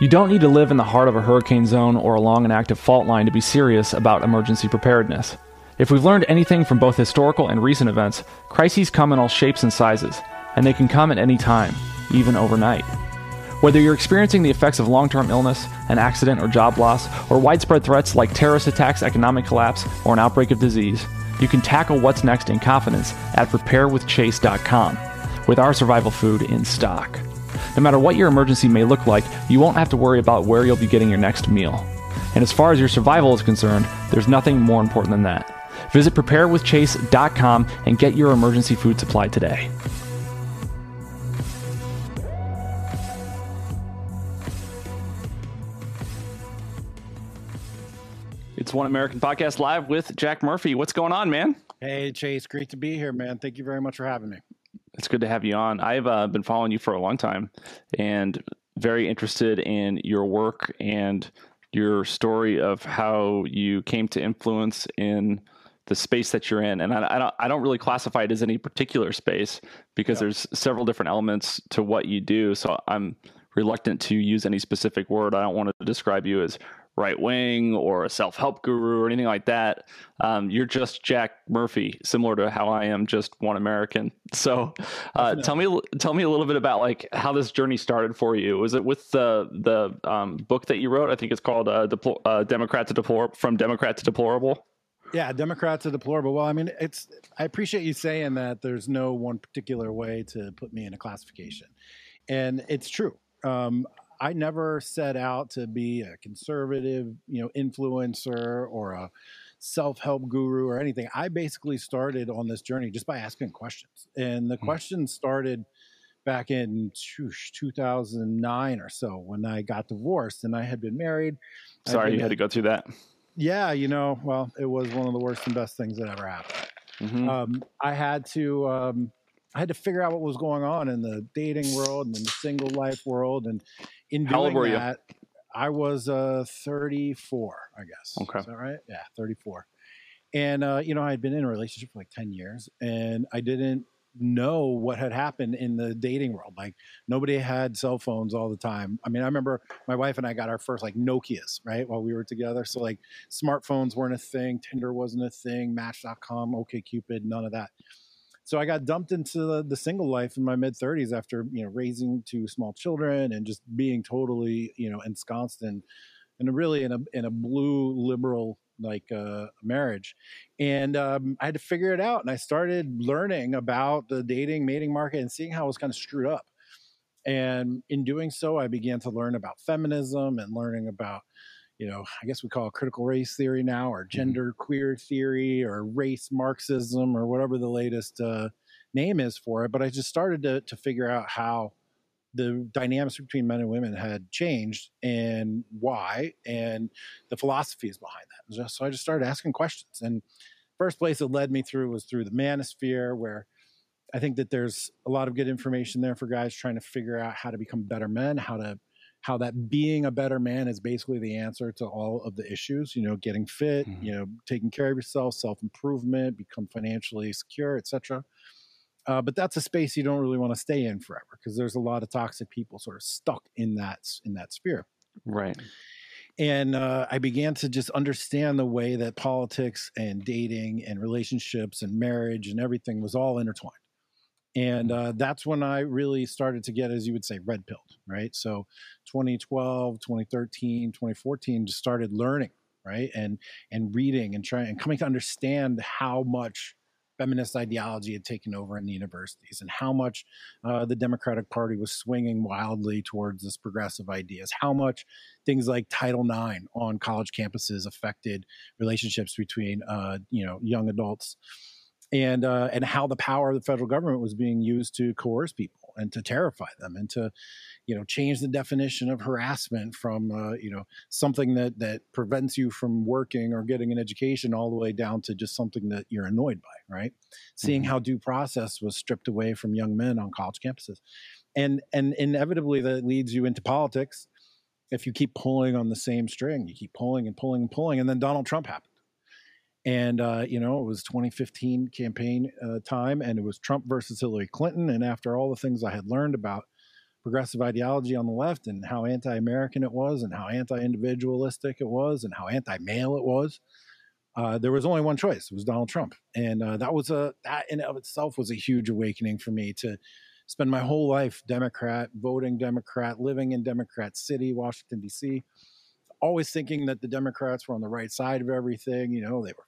You don't need to live in the heart of a hurricane zone or along an active fault line to be serious about emergency preparedness. If we've learned anything from both historical and recent events, crises come in all shapes and sizes, and they can come at any time, even overnight. Whether you're experiencing the effects of long term illness, an accident or job loss, or widespread threats like terrorist attacks, economic collapse, or an outbreak of disease, you can tackle what's next in confidence at preparewithchase.com with our survival food in stock. No matter what your emergency may look like, you won't have to worry about where you'll be getting your next meal. And as far as your survival is concerned, there's nothing more important than that. Visit preparewithchase.com and get your emergency food supply today. It's One American Podcast Live with Jack Murphy. What's going on, man? Hey, Chase. Great to be here, man. Thank you very much for having me. It's good to have you on. I've uh, been following you for a long time and very interested in your work and your story of how you came to influence in the space that you're in. And I, I don't, I don't really classify it as any particular space because yeah. there's several different elements to what you do. So I'm reluctant to use any specific word. I don't want to describe you as right wing or a self help guru or anything like that. Um, you're just Jack Murphy, similar to how I am just one American. So, uh, tell me tell me a little bit about like how this journey started for you. Was it with the the um, book that you wrote? I think it's called uh, Depl- uh, "Democrat to Deplorable" from Democrat to Deplorable. Yeah, Democrat to deplorable. Well, I mean, it's. I appreciate you saying that. There's no one particular way to put me in a classification, and it's true. Um, I never set out to be a conservative, you know, influencer or a self-help guru or anything. I basically started on this journey just by asking questions. And the hmm. questions started back in 2009 or so when I got divorced and I had been married. Sorry been, you had to go through that. Yeah, you know, well, it was one of the worst and best things that ever happened. Mm-hmm. Um, I had to um, I had to figure out what was going on in the dating world and in the single life world. And in doing that, you? I was uh, 34, I guess. Okay. Is that right? Yeah, 34. And, uh, you know, I had been in a relationship for like 10 years and I didn't know what had happened in the dating world. Like nobody had cell phones all the time. I mean, I remember my wife and I got our first like Nokias, right, while we were together. So like smartphones weren't a thing, Tinder wasn't a thing, Match.com, OkCupid, none of that so I got dumped into the, the single life in my mid 30s after you know raising two small children and just being totally you know ensconced in in a really in a in a blue liberal like uh, marriage. And um, i had to figure it out and i started learning about the dating mating market and seeing how it was kind of screwed up. And in doing so i began to learn about feminism and learning about you know, I guess we call it critical race theory now, or mm-hmm. gender mm-hmm. queer theory, or race Marxism, or whatever the latest uh, name is for it. But I just started to, to figure out how the dynamics between men and women had changed and why, and the philosophies behind that. So I just started asking questions. And first place it led me through was through the manosphere, where I think that there's a lot of good information there for guys trying to figure out how to become better men, how to how that being a better man is basically the answer to all of the issues you know getting fit mm-hmm. you know taking care of yourself self-improvement become financially secure etc uh, but that's a space you don't really want to stay in forever because there's a lot of toxic people sort of stuck in that in that sphere. Right. And uh, i began to just understand the way that politics and dating and relationships and marriage and everything was all intertwined and uh, that's when i really started to get as you would say red pilled right? So 2012 2013 2014 just started learning right? And and reading and trying and coming to understand how much feminist ideology had taken over in the universities and how much uh, the democratic party was swinging wildly towards this progressive ideas how much things like title ix on college campuses affected relationships between uh, you know young adults and uh, and how the power of the federal government was being used to coerce people and to terrify them and to you know change the definition of harassment from uh, you know something that that prevents you from working or getting an education all the way down to just something that you're annoyed by right? Seeing mm-hmm. how due process was stripped away from young men on college campuses. And and inevitably that leads you into politics if you keep pulling on the same string. You keep pulling and pulling and pulling and then donald trump happened and uh, you know it was 2015 campaign uh, time and it was trump versus hillary clinton and after all the things i had learned about progressive ideology on the left and how anti-American it was and how anti-individualistic it was and how anti-male it was. Uh, there was only one choice. It was Donald Trump, and uh, that was a that in of itself was a huge awakening for me to spend my whole life Democrat, voting Democrat, living in Democrat City, Washington D.C. Always thinking that the Democrats were on the right side of everything. You know, they were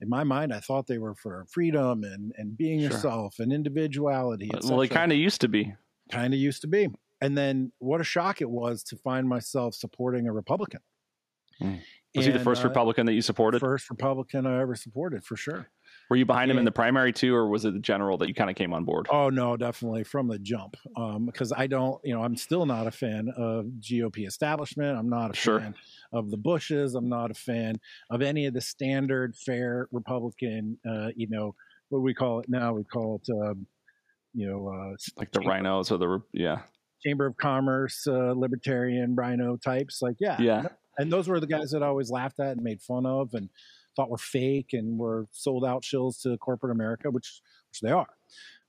in my mind, I thought they were for freedom and and being sure. yourself and individuality. Well, they kind of used to be kind of used to be. And then what a shock it was to find myself supporting a Republican. Mm. Was and, he the first uh, Republican that you supported? First Republican I ever supported, for sure. Were you behind him in the primary too, or was it the general that you kind of came on board? Oh no, definitely from the jump. Um, because I don't, you know, I'm still not a fan of GOP establishment. I'm not a sure. fan of the Bushes. I'm not a fan of any of the standard fare Republican. Uh, you know, what we call it now? We call it. Um, you know, uh, like the rhinos or the yeah chamber of commerce, uh, libertarian rhino types. Like yeah, yeah, and those were the guys that I always laughed at and made fun of and thought were fake and were sold out shills to corporate America, which which they are.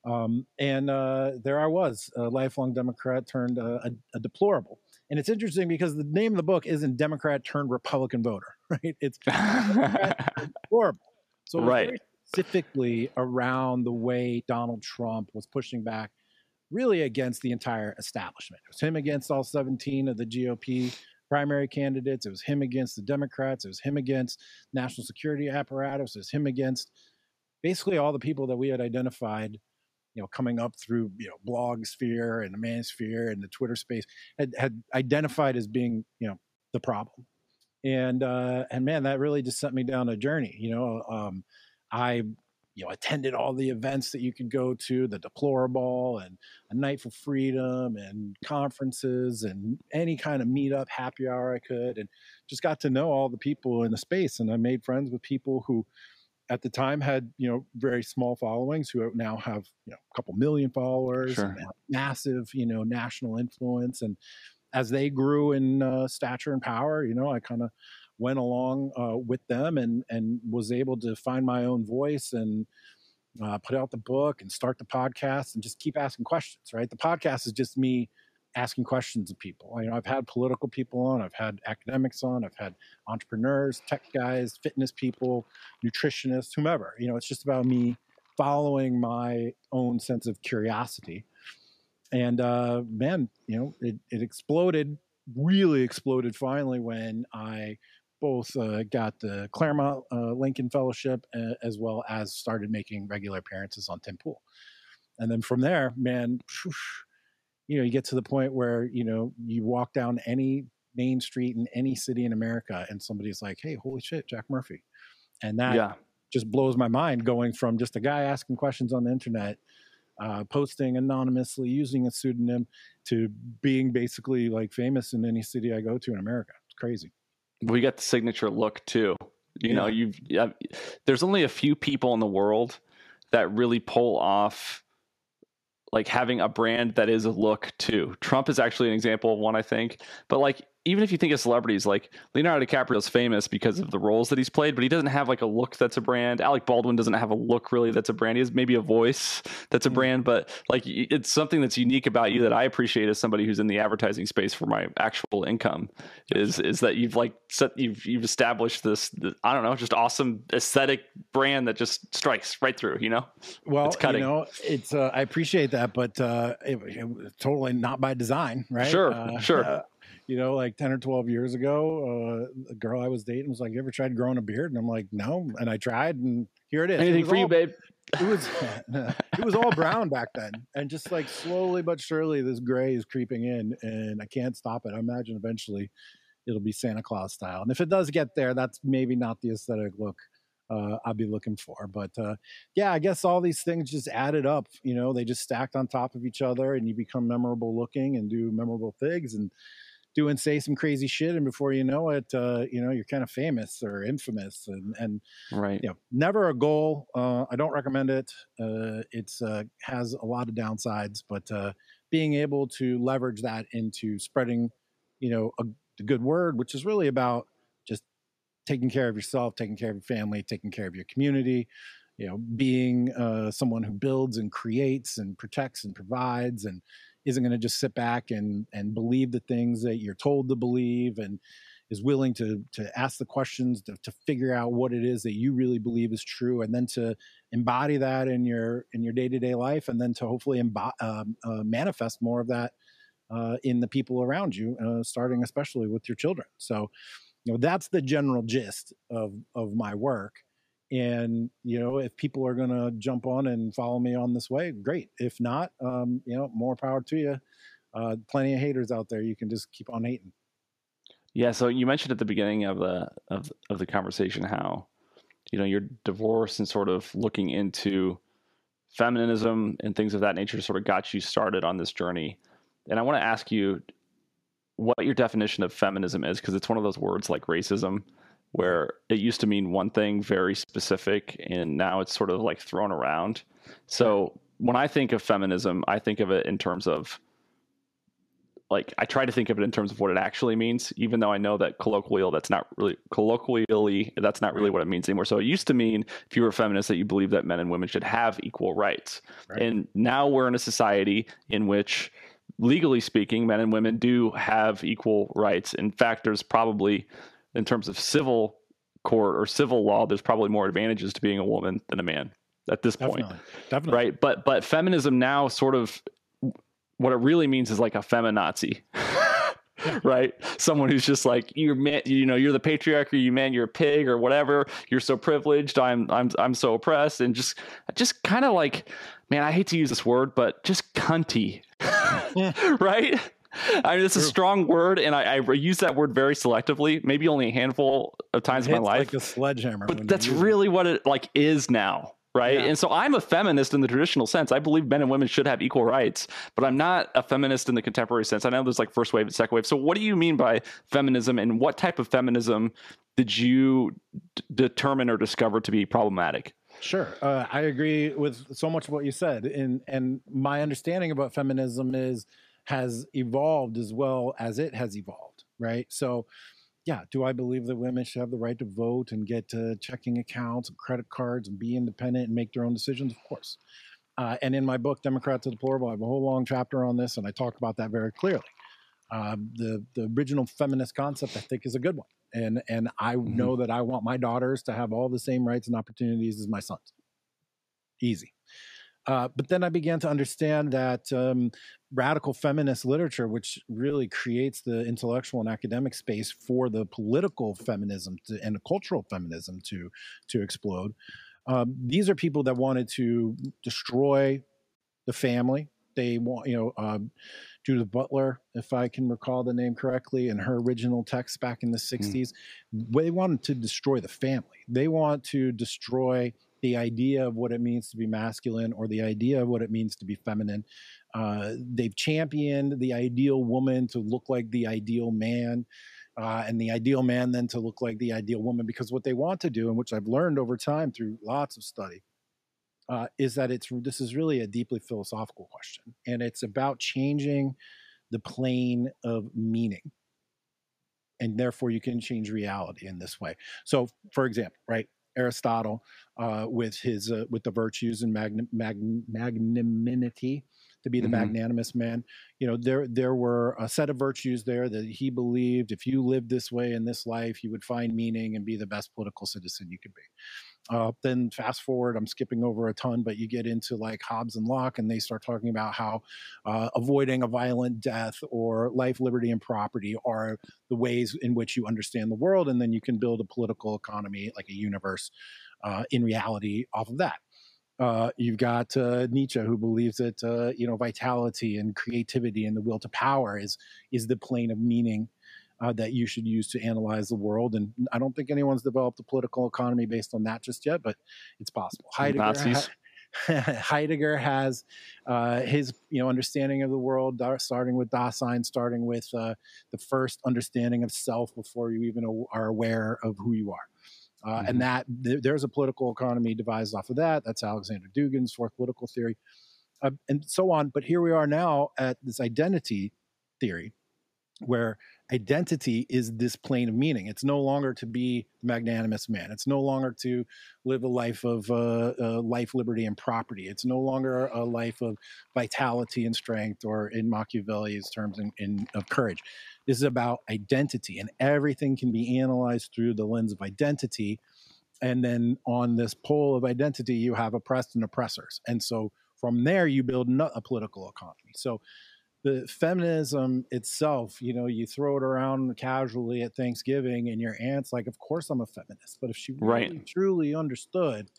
Um, and uh, there I was, a lifelong Democrat turned a, a, a, deplorable. And it's interesting because the name of the book isn't Democrat turned Republican voter, right? It's deplorable. So right specifically around the way Donald Trump was pushing back really against the entire establishment. It was him against all 17 of the GOP primary candidates. It was him against the Democrats. It was him against national security apparatus. It was him against basically all the people that we had identified, you know, coming up through, you know, blog sphere and the manosphere and the Twitter space had, had identified as being, you know, the problem. And, uh, and man, that really just sent me down a journey, you know, um, I you know attended all the events that you could go to the DeploraBall and a night for freedom and conferences and any kind of meetup happy hour i could and just got to know all the people in the space and i made friends with people who at the time had you know very small followings who now have you know a couple million followers sure. massive you know national influence and as they grew in uh, stature and power you know i kind of went along uh, with them and and was able to find my own voice and uh, put out the book and start the podcast and just keep asking questions. Right, the podcast is just me asking questions of people. You know, I've had political people on, I've had academics on, I've had entrepreneurs, tech guys, fitness people, nutritionists, whomever. You know, it's just about me following my own sense of curiosity. And uh, man, you know, it, it exploded, really exploded finally when I both uh, got the Claremont uh, Lincoln Fellowship uh, as well as started making regular appearances on Tim Pool. And then from there, man, you know, you get to the point where, you know, you walk down any main street in any city in America and somebody's like, hey, holy shit, Jack Murphy. And that yeah. just blows my mind going from just a guy asking questions on the internet, uh, posting anonymously, using a pseudonym, to being basically like famous in any city I go to in America. It's crazy we got the signature look too. You yeah. know, you've yeah, there's only a few people in the world that really pull off like having a brand that is a look too. Trump is actually an example of one, I think. But like even if you think of celebrities, like Leonardo DiCaprio is famous because of the roles that he's played, but he doesn't have like a look that's a brand. Alec Baldwin doesn't have a look really that's a brand. He has maybe a voice that's a mm. brand, but like it's something that's unique about you that I appreciate as somebody who's in the advertising space for my actual income is is that you've like set you've you've established this, this I don't know just awesome aesthetic brand that just strikes right through. You know, well, it's cutting. You know, it's uh, I appreciate that, but uh, it, it, totally not by design, right? Sure, uh, sure. You know, like 10 or 12 years ago, uh, a girl I was dating was like, You ever tried growing a beard? And I'm like, No. And I tried, and here it is. Anything it for all, you, babe? It was, it was all brown back then. And just like slowly but surely, this gray is creeping in, and I can't stop it. I imagine eventually it'll be Santa Claus style. And if it does get there, that's maybe not the aesthetic look uh, I'll be looking for. But uh, yeah, I guess all these things just added up. You know, they just stacked on top of each other, and you become memorable looking and do memorable things. And do and say some crazy shit, and before you know it, uh, you know you're kind of famous or infamous, and and right, you know, never a goal. Uh, I don't recommend it. Uh, it's uh, has a lot of downsides, but uh, being able to leverage that into spreading, you know, a, a good word, which is really about just taking care of yourself, taking care of your family, taking care of your community you know being uh, someone who builds and creates and protects and provides and isn't going to just sit back and and believe the things that you're told to believe and is willing to to ask the questions to, to figure out what it is that you really believe is true and then to embody that in your in your day-to-day life and then to hopefully embo- um, uh, manifest more of that uh, in the people around you uh, starting especially with your children. So you know that's the general gist of of my work and you know if people are going to jump on and follow me on this way great. If not um, you know more power to you uh, plenty of haters out there. You can just keep on hating. Yeah so you mentioned at the beginning of the of, of the conversation how you know your divorce and sort of looking into feminism and things of that nature sort of got you started on this journey. And i want to ask you what your definition of feminism is because it's one of those words like racism where it used to mean one thing very specific and now it's sort of like thrown around. So when I think of feminism, I think of it in terms of like I try to think of it in terms of what it actually means, even though I know that colloquial that's not really colloquially that's not really what it means anymore. So it used to mean if you were a feminist that you believe that men and women should have equal rights. Right. And now we're in a society in which legally speaking, men and women do have equal rights. In fact, there's probably in terms of civil court or civil law, there's probably more advantages to being a woman than a man at this Definitely. point. Definitely. Right. But but feminism now sort of what it really means is like a feminazi. right? Someone who's just like you're man, you know, you're the patriarchy, you man, you're a pig or whatever. You're so privileged. I'm I'm I'm so oppressed, and just just kind of like, man, I hate to use this word, but just cunty, right? I mean, it's a strong word, and I, I, use that word very selectively. Maybe only a handful of times in my life. Like a sledgehammer. But that's really it. what it like is now, right? Yeah. And so I'm a feminist in the traditional sense. I believe men and women should have equal rights, but I'm not a feminist in the contemporary sense. I know there's like first wave and second wave. So what do you mean by feminism, and what type of feminism did you d- determine or discover to be problematic? Sure, uh, I agree with so much of what you said, and and my understanding about feminism is has evolved as well as it has evolved, right? So, yeah, do I believe that women should have the right to vote and get uh, checking accounts and credit cards and be independent and make their own decisions? Of course. Uh, and in my book, Democrat to Deplorable, I have a whole long chapter on this, and I talk about that very clearly. Uh, the the original feminist concept, I think, is a good one, and and I mm-hmm. know that I want my daughters to have all the same rights and opportunities as my sons. Easy. Uh, but then I began to understand that um, radical feminist literature, which really creates the intellectual and academic space for the political feminism to, and the cultural feminism to to explode. Um, these are people that wanted to destroy the family. They want, you know, um, Judith Butler, if I can recall the name correctly, in her original text back in the '60s, mm. they wanted to destroy the family. They want to destroy the idea of what it means to be masculine or the idea of what it means to be feminine. Uh, they've championed the ideal woman to look like the ideal man. Uh, and the ideal man then to look like the ideal woman because what they want to do and which i've learned over time through lots of study uh, is that it's this is really a deeply philosophical question and it's about changing the plane of meaning and therefore you can change reality in this way so for example right Aristotle uh, with his uh, with the virtues and magn- magn- magnanimity to be the mm-hmm. magnanimous man. You know, there there were a set of virtues there that he believed if you lived this way in this life, you would find meaning and be the best political citizen you could be. Uh, then fast forward, I'm skipping over a ton, but you get into like Hobbes and Locke, and they start talking about how uh, avoiding a violent death or life, liberty, and property are the ways in which you understand the world, and then you can build a political economy, like a universe, uh, in reality off of that. Uh, you've got uh, Nietzsche, who believes that uh, you know vitality and creativity and the will to power is is the plane of meaning uh, that you should use to analyze the world. And I don't think anyone's developed a political economy based on that just yet, but it's possible. Heidegger, Heidegger has uh, his you know understanding of the world, starting with Dasein, starting with uh, the first understanding of self before you even are aware of who you are. Uh, mm-hmm. And that th- there's a political economy devised off of that. That's Alexander Dugin's fourth political theory, uh, and so on. But here we are now at this identity theory, where identity is this plane of meaning. It's no longer to be magnanimous man. It's no longer to live a life of uh, uh, life, liberty, and property. It's no longer a life of vitality and strength, or in Machiavelli's terms, in, in of courage. This is about identity, and everything can be analyzed through the lens of identity. And then on this pole of identity, you have oppressed and oppressors, and so from there you build a political economy. So the feminism itself, you know, you throw it around casually at Thanksgiving, and your aunt's like, "Of course I'm a feminist," but if she really right. truly understood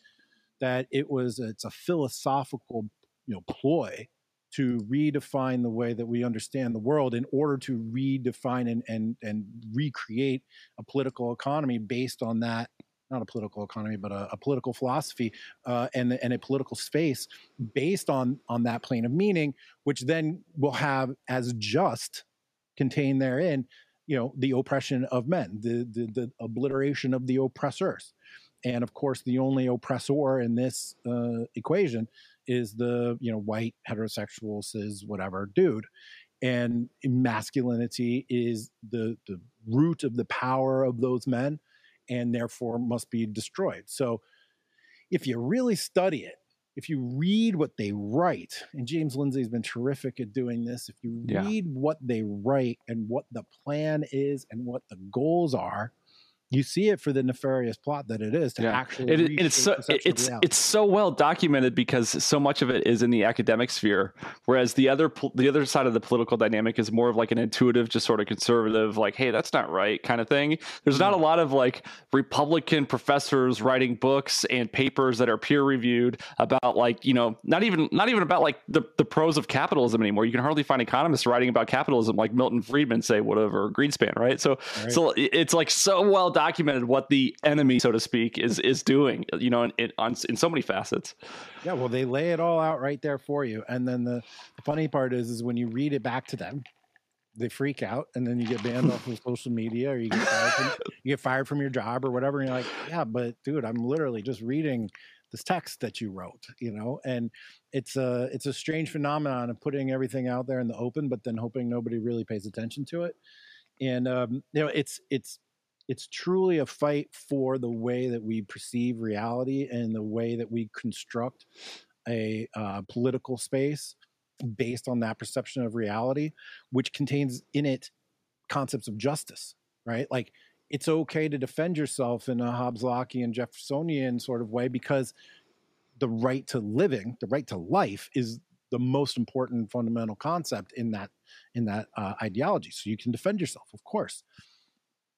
that it was it's a philosophical, you know, ploy to redefine the way that we understand the world in order to redefine and and and recreate a political economy based on that not a political economy, but a, a political philosophy uh, and and a political space based on on that plane of meaning, which then will have as just contained therein, you know, the oppression of men, the the, the obliteration of the oppressors, and of course, the only oppressor in this uh, equation is the you know white heterosexual cis whatever dude. And masculinity is the the root of the power of those men and therefore must be destroyed. So if you really study it, if you read what they write, and James Lindsay's been terrific at doing this, if you yeah. read what they write and what the plan is and what the goals are, you see it for the nefarious plot that it is to yeah. actually it, it's so it's it's so well documented because so much of it is in the academic sphere whereas the other the other side of the political dynamic is more of like an intuitive just sort of conservative like hey that's not right kind of thing there's not a mm-hmm. lot of like republican professors writing books and papers that are peer reviewed about like you know not even not even about like the, the pros of capitalism anymore you can hardly find economists writing about capitalism like milton friedman say whatever greenspan right so right. so it's like so well documented what the enemy, so to speak, is is doing. You know, in, in, on, in so many facets. Yeah, well, they lay it all out right there for you, and then the, the funny part is, is when you read it back to them, they freak out, and then you get banned off of social media, or you get fired from, you get fired from your job or whatever. And you're like, yeah, but dude, I'm literally just reading this text that you wrote, you know, and it's a it's a strange phenomenon of putting everything out there in the open, but then hoping nobody really pays attention to it. And um, you know, it's it's it's truly a fight for the way that we perceive reality and the way that we construct a uh, political space based on that perception of reality, which contains in it concepts of justice, right? Like it's okay to defend yourself in a Hobbes Lockean Jeffersonian sort of way because the right to living, the right to life, is the most important fundamental concept in that in that uh, ideology. So you can defend yourself, of course.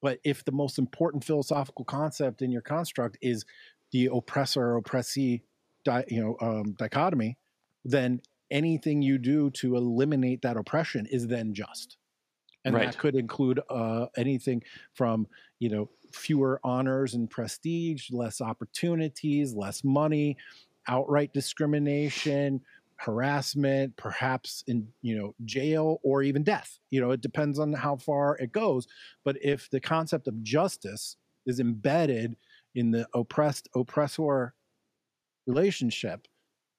But if the most important philosophical concept in your construct is the oppressor oppressee, di- you know, um, dichotomy, then anything you do to eliminate that oppression is then just, and right. that could include uh, anything from you know fewer honors and prestige, less opportunities, less money, outright discrimination, harassment, perhaps in you know jail or even death. You know, it depends on how far it goes. But if the concept of justice is embedded in the oppressed oppressor relationship,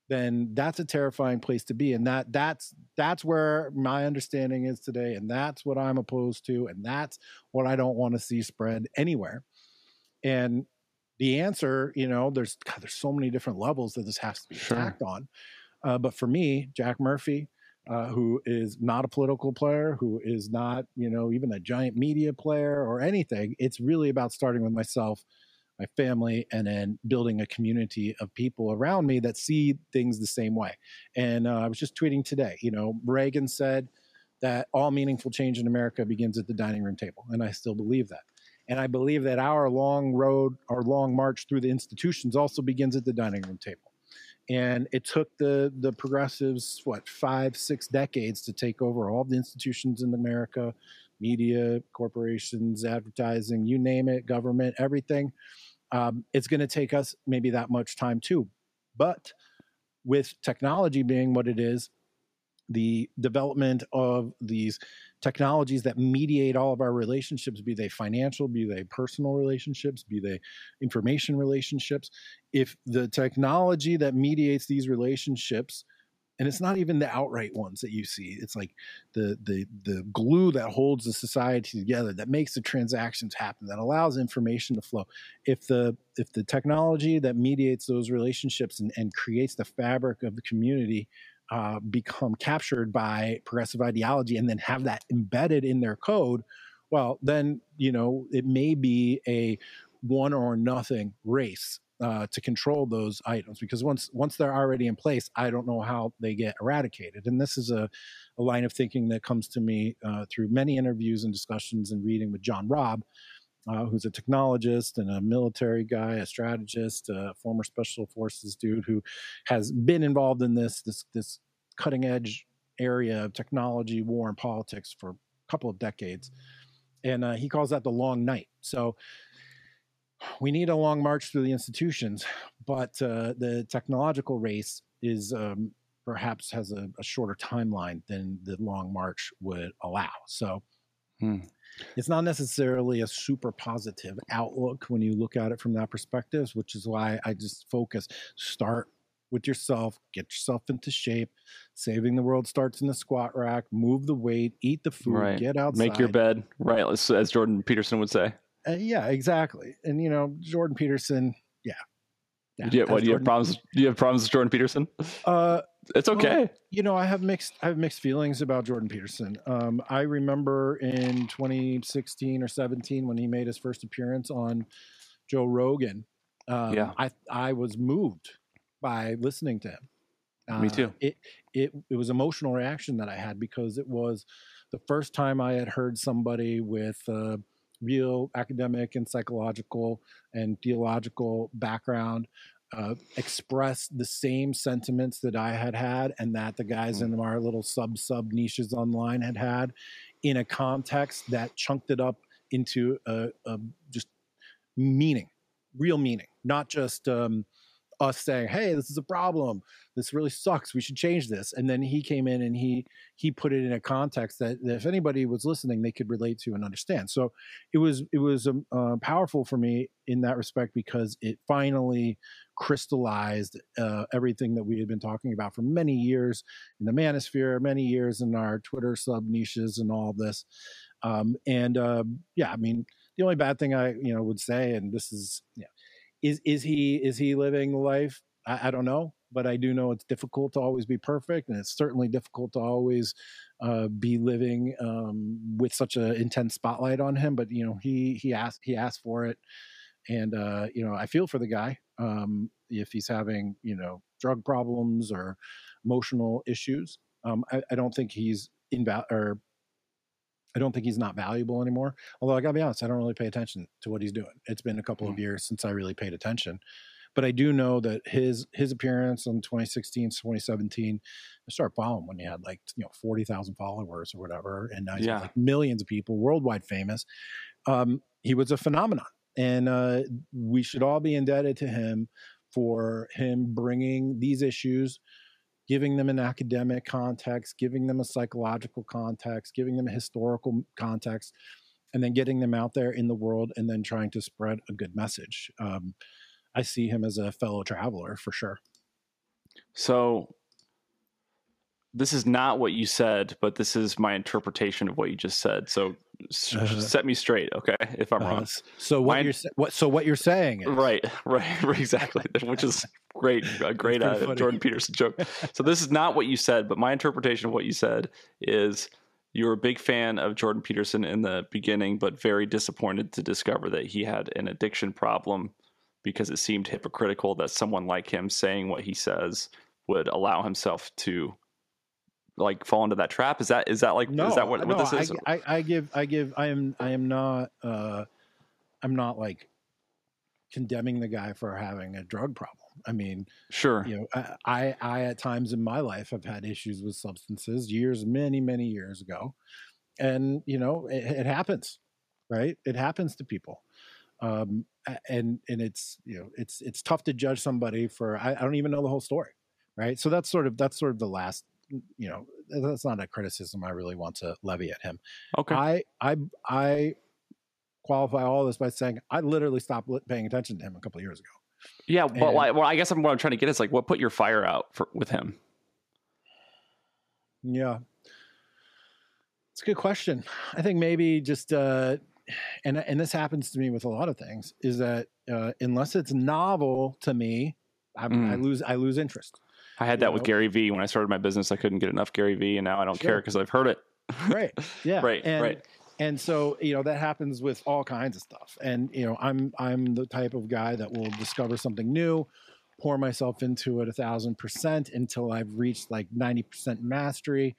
then that's a terrifying place to be. And that that's that's where my understanding is today, and that's what I'm opposed to, and that's what I don't want to see spread anywhere. And the answer, you know, there's God, there's so many different levels that this has to be sure. attacked on. Uh, but for me, Jack Murphy, uh, who is not a political player, who is not, you know, even a giant media player or anything, it's really about starting with myself, my family, and then building a community of people around me that see things the same way. And uh, I was just tweeting today, you know, Reagan said that all meaningful change in America begins at the dining room table. And I still believe that. And I believe that our long road, our long march through the institutions also begins at the dining room table and it took the the progressives what five six decades to take over all the institutions in america media corporations advertising you name it government everything. Um, it's going to take us maybe that much time too. But with technology being what it is the development of these technologies that mediate all of our relationships, be they financial, be they personal relationships, be they information relationships. If the technology that mediates these relationships and it's not even the outright ones that you see it's like the the the glue that holds the society together that makes the transactions happen that allows information to flow if the if the technology that mediates those relationships and, and creates the fabric of the community uh, become captured by progressive ideology and then have that embedded in their code well then you know it may be a one or nothing race uh, to control those items because once once they're already in place, I don't know how they get eradicated. And this is a, a line of thinking that comes to me uh, through many interviews and discussions and reading with John Robb, uh, who's a technologist and a military guy, a strategist, a former special forces dude who has been involved in this this this cutting edge area of technology, war, and politics for a couple of decades. And uh, he calls that the long night. So we need a long march through the institutions, but uh, the technological race is um, perhaps has a, a, shorter timeline than the long march would allow. So hmm. it's not necessarily a super positive outlook when you look at it from that perspective, which is why I just focus start with yourself, get yourself into shape. Saving the world starts in the squat rack. Move the weight, eat the food, right. get outside, make your bed. Right, as Jordan Peterson would say. Uh, yeah, exactly. And you know, Jordan Peterson, yeah. yeah do you, what do you have problems? Do you have problems with Jordan Peterson? Uh, it's okay. Well, you know, I have mixed I have mixed feelings about Jordan Peterson. Um, I remember in 2016 or 17 when he made his first appearance on Joe Rogan. Um, yeah, I I was moved by listening to him. Uh, Me too. It it it was emotional reaction that I had because it was the first time I had heard somebody with. Uh, real academic and psychological and theological background uh, express the same sentiments that I had had and that the guys mm. in our little sub sub niches online had had in a context that chunked it up into a, a just meaning, real meaning, not just um, us saying, "Hey, this is a problem. This really sucks. We should change this." And then he came in and he he put it in a context that, that if anybody was listening, they could relate to and understand. So it was it was um, uh, powerful for me in that respect because it finally crystallized uh, everything that we had been talking about for many years in the manosphere, many years in our Twitter sub niches and all this. Um, and uh, yeah, I mean, the only bad thing I you know would say, and this is yeah is is he is he living life? I, I, don't know, but I do know it's difficult to always be perfect, and it's certainly difficult to always uh, be living um, with such an intense spotlight on him. But you know, he he asked he asked for it, and uh, you know, I feel for the guy um, if he's having you know drug problems or emotional issues. Um, I, I, don't think he's inval or I don't think he's not valuable anymore. Although I gotta be honest, I don't really pay attention to what he's doing. It's been a couple mm. of years since I really paid attention. But I do know that his his appearance in 2016, 2017, I started following when he had like you know 40,000 followers or whatever, and now he's yeah. like millions of people, worldwide famous. Um, he was a phenomenon, and uh, we should all be indebted to him for him bringing these issues giving them an academic context, giving them a psychological context, giving them a historical context, and then getting them out there in the world and then trying to spread a good message. Um, I see him as a fellow traveler for sure. So, this is not what you said, but this is my interpretation of what you just said. So, uh, set me straight, okay? If I'm uh, wrong. So what you're what so what you're saying? Is, right, right, exactly. Which is great, a great uh, Jordan Peterson joke. so this is not what you said, but my interpretation of what you said is you were a big fan of Jordan Peterson in the beginning, but very disappointed to discover that he had an addiction problem because it seemed hypocritical that someone like him saying what he says would allow himself to like fall into that trap? Is that is that like no, is that what, what no, this is? I, I, I, give I give I am I am not uh I'm not like condemning the guy for having a drug problem. I mean, sure. You know, I, I, I at times in my life have had issues with substances years, many, many years ago, and you know, it, it happens, right? It happens to people, um, and and it's you know, it's it's tough to judge somebody for I, I don't even know the whole story, right? So that's sort of that's sort of the last you know that's not a criticism I really want to levy at him. Okay. I I I qualify all this by saying I literally stopped paying attention to him a couple of years ago. Yeah, but and, like, well, I guess what I'm trying to get is like, what put your fire out for, with him? Yeah. It's a good question. I think maybe just uh and and this happens to me with a lot of things is that uh unless it's novel to me, I, mm. I lose I lose interest. I had that with? Gary Vee when I started my business. I couldn't get enough Gary Vee, and now I don't sure. care because I've heard it. right. Yeah. right. And, right. And so you know that happens with all kinds of stuff. And you know I'm I'm the type of guy that will discover something new, pour myself into it a thousand percent until I've reached like ninety percent mastery,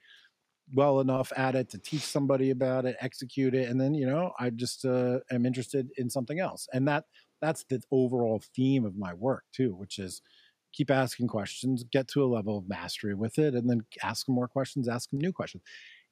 well enough at it to teach somebody about it, execute it, and then you know I just uh, am interested in something else. And that that's the overall theme of my work too, which is keep asking questions, get to a level of mastery with it, and then ask them more questions, ask them new questions.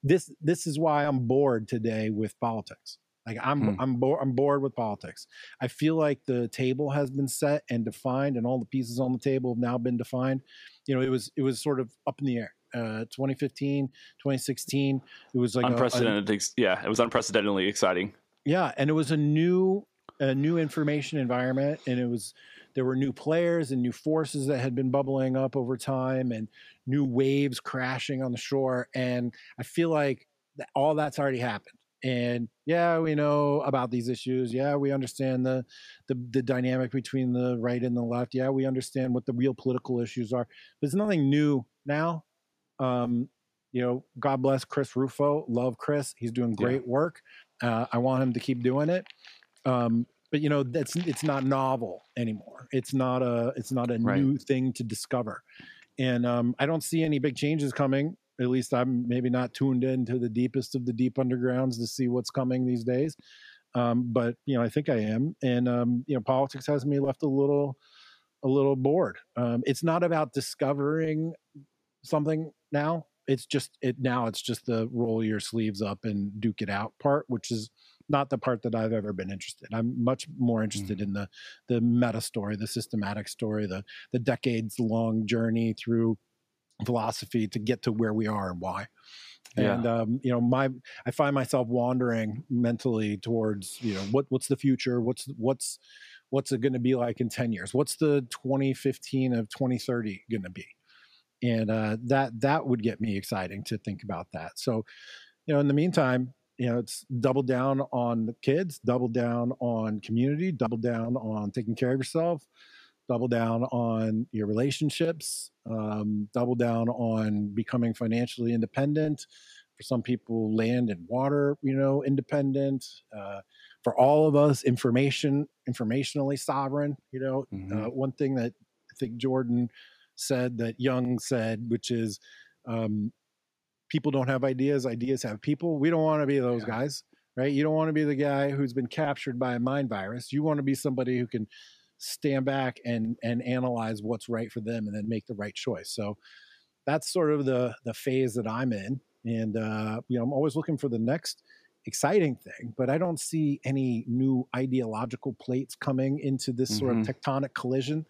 This this is why I'm bored today with politics. Like I'm hmm. I'm bored I'm bored with politics. I feel like the table has been set and defined, and all the pieces on the table have now been defined. You know, it was it was sort of up in the air. Uh, 2015, 2016, it was like unprecedented. A, a, yeah, it was unprecedentedly exciting. Yeah, and it was a new a new information environment, and it was there were new players and new forces that had been bubbling up over time and new waves crashing on the shore. And I feel like all that's already happened. And yeah, we know about these issues. Yeah, we understand the, the, the dynamic between the right and the left. Yeah, we understand what the real political issues are. There's nothing new now. Um, you know, God bless Chris Rufo. Love Chris. He's doing great yeah. work. Uh, I want him to keep doing it. Um, but you know that's it's not novel anymore. It's not a it's not a right. new thing to discover. And um, i don't see any big changes coming. At least i'm maybe not tuned into the deepest of the deep undergrounds to see what's coming these days. Um, but you know i think i am. And um, you know politics has me left a little a little bored. Um, it's not about discovering something now. It's just it now it's just the roll your sleeves up and duke it out part which is not the part that I've ever been interested. I'm much more interested mm. in the the meta story, the systematic story, the the decades long journey through philosophy to get to where we are and why. Yeah. And um, you know, my I find myself wandering mentally towards you know what what's the future, what's what's what's it going to be like in 10 years what's the 2015 of 2030 going to be and uh, that that would get me exciting to think about that so you know in the meantime you know it's double down on the kids double down on community double down on taking care of yourself double down on your relationships um, double down on becoming financially independent for some people land and water you know independent uh, for all of us information informationally sovereign you know mm-hmm. uh, one thing that i think jordan said that Jung said which is um, people don't have ideas, ideas have people. We don't want to be those yeah. guys, right? You don't want to be the guy who's been captured by a mind virus. You want to be somebody who can stand back and and analyze what's right for them and then make the right choice. So that's sort of the the phase that I'm in. And uh, you know, I'm always looking for the next exciting thing, but I don't see any new ideological plates coming into this mm-hmm. sort of mm-hmm. tectonic collision.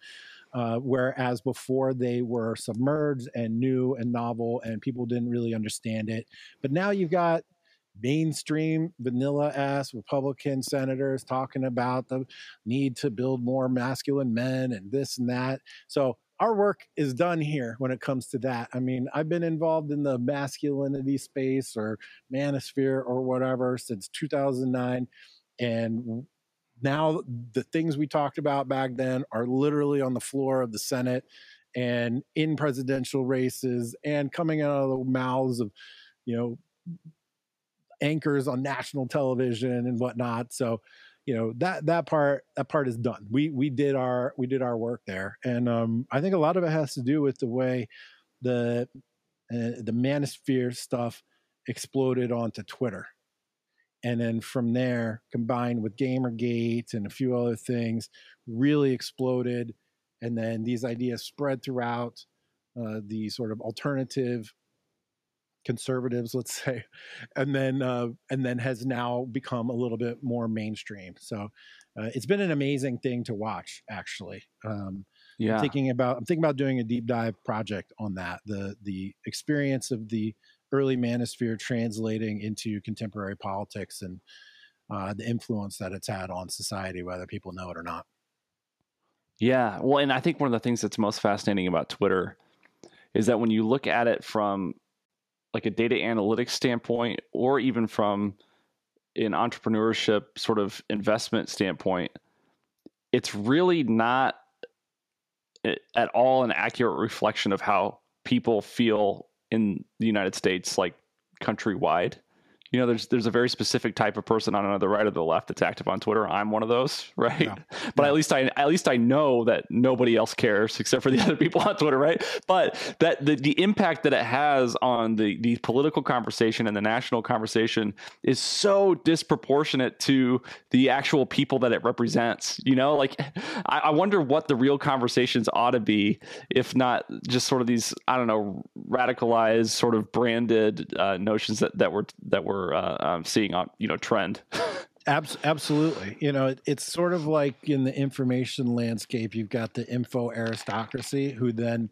Uh, whereas before they were submerged and new and novel and people didn't really understand it. But now you've got mainstream vanilla ass Republican senators talking about the need to build more masculine men and this and that. So our work is done here when it comes to that. I mean, I've been involved in the masculinity space or manosphere or whatever since 2009 and now the things we talked about back then are literally on the floor of the Senate and in presidential races and coming out of the mouths of, you know, anchors on national television and whatnot. So, you know that that part that part is done. We we did our we did our work there, and um, I think a lot of it has to do with the way the uh, the manosphere stuff exploded onto Twitter and then from there combined with gamergate and a few other things really exploded. And then these ideas spread throughout uh, the sort of alternative conservatives let's say and then uh, and then has now become a little bit more mainstream. So uh, it's been an amazing thing to watch actually. Um, yeah. I'm thinking about i'm thinking about doing a deep dive project on that the the experience of the early manosphere translating into contemporary politics and uh, the influence that it's had on society, whether people know it or not. Yeah, well, and I think one of the things that's most fascinating about Twitter is that when you look at it from like a data analytics standpoint, or even from an entrepreneurship sort of investment standpoint, it's really not at all an accurate reflection of how people feel in the United States, like countrywide you know, there's there's a very specific type of person on the right or the left that's active on Twitter. I'm one of those, right? Yeah. But yeah. at least I at least I know that nobody else cares except for the other people on Twitter, right? But that the, the impact that it has on the the political conversation and the national conversation is so disproportionate to the actual people that it represents. You know, like I, I wonder what the real conversations ought to be, if not just sort of these I don't know radicalized sort of branded uh, notions that that were that were we're uh, um, seeing on you know trend. absolutely. You know, it, it's sort of like in the information landscape, you've got the info aristocracy who then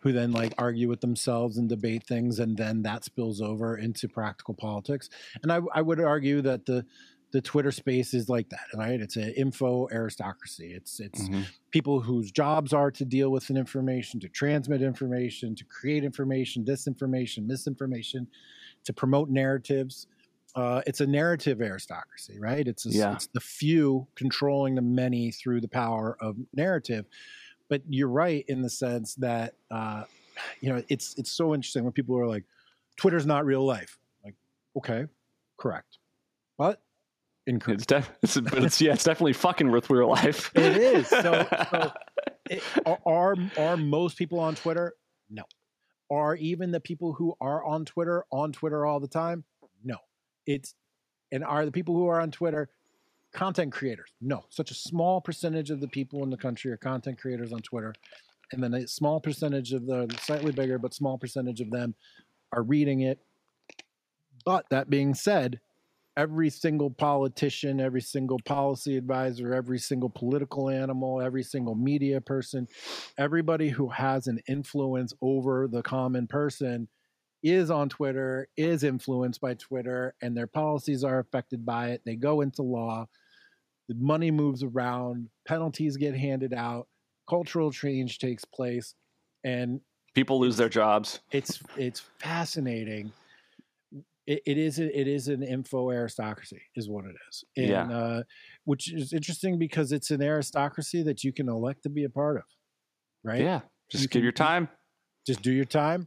who then like argue with themselves and debate things and then that spills over into practical politics. And I, I would argue that the the Twitter space is like that, right? It's an info aristocracy. It's it's mm-hmm. people whose jobs are to deal with an information, to transmit information, to create information, disinformation, misinformation, to promote narratives. Uh, it's a narrative aristocracy, right? It's, a, yeah. it's the few controlling the many through the power of narrative. But you're right in the sense that uh, you know it's it's so interesting when people are like, "Twitter's not real life." Like, okay, correct, but incorrect. It's, def- it's, but it's yeah, it's definitely fucking with real life. it is. So, so it, are are most people on Twitter? No. Are even the people who are on Twitter on Twitter all the time? No. It's and are the people who are on Twitter content creators? No. Such a small percentage of the people in the country are content creators on Twitter. And then a small percentage of the slightly bigger, but small percentage of them are reading it. But that being said, every single politician, every single policy advisor, every single political animal, every single media person, everybody who has an influence over the common person is on Twitter, is influenced by Twitter, and their policies are affected by it. They go into law, the money moves around, penalties get handed out, cultural change takes place, and people lose their jobs. It's it's fascinating it, it is a, it is an info aristocracy is what it is. And yeah. uh, which is interesting because it's an aristocracy that you can elect to be a part of right? Yeah just you give can, your time. just do your time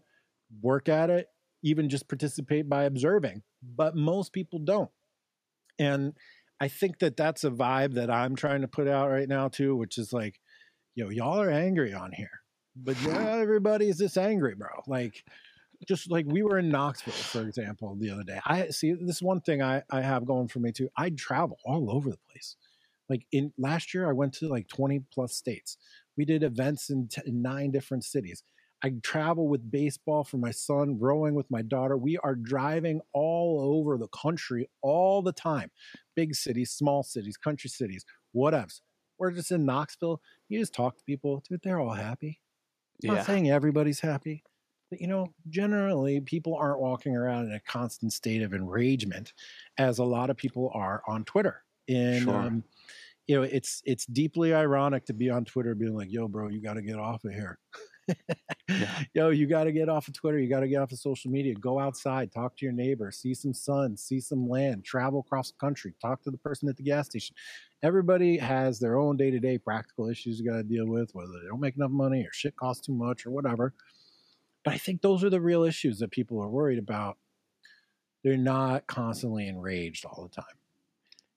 work at it even just participate by observing but most people don't. And i think that that's a vibe that i'm trying to put out right now too which is like yo y'all are angry on here but yeah everybody's is just angry bro. Like just like we were in Knoxville, for example, the other day. I see this one thing I, I have going for me too. I travel all over the place. Like in last year, I went to like 20 plus states. We did events in, t- in nine different cities. I travel with baseball for my son, rowing with my daughter. We are driving all over the country all the time big cities, small cities, country cities, whatevs. We're just in Knoxville. You just talk to people, dude, they're all happy. I'm yeah. not saying everybody's happy, you know, generally people aren't walking around in a constant state of enragement as a lot of people are on Twitter. And sure. um, you know, it's it's deeply ironic to be on Twitter being like, "Yo, bro, you got to get off of here." yeah. Yo, you got to get off of Twitter. You got to get off of social media. Go outside, talk to your neighbor, see some sun, see some land, travel across the country, talk to the person at the gas station. Everybody has their own day to day practical issues you got to deal with, whether they don't make enough money or shit costs too much or whatever. But I think those are the real issues that people are worried about. They're not constantly enraged all the time.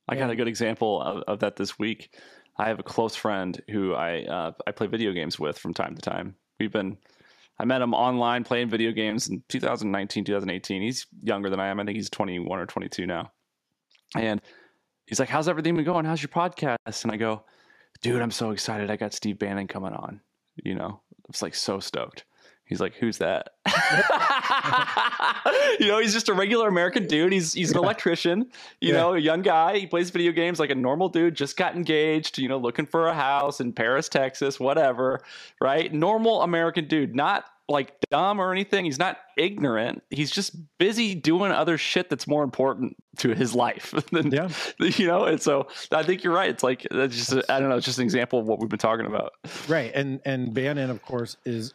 I got a good example of, of that this week. I have a close friend who I uh, I play video games with from time to time. We've been I met him online playing video games in 2019, 2018. He's younger than I am. I think he's 21 or 22 now. And he's like, "How's everything been going? How's your podcast?" And I go, "Dude, I'm so excited. I got Steve Bannon coming on." You know, I was like so stoked. He's like, "Who's that?" you know, he's just a regular American dude. He's he's an electrician. You yeah. know, a young guy. He plays video games like a normal dude. Just got engaged. You know, looking for a house in Paris, Texas, whatever. Right? Normal American dude. Not like dumb or anything. He's not ignorant. He's just busy doing other shit that's more important to his life than yeah. you know. And so I think you're right. It's like that's just I don't know. It's just an example of what we've been talking about. Right. And and Bannon, of course, is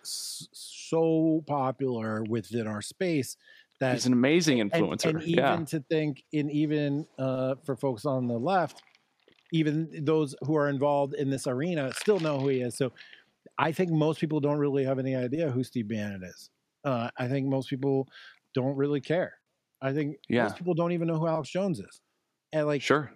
so popular within our space that He's an amazing influencer. and even yeah. to think in even uh, for folks on the left even those who are involved in this arena still know who he is so i think most people don't really have any idea who steve bannon is uh, i think most people don't really care i think Yeah. most people don't even know who alex jones is and like Sure.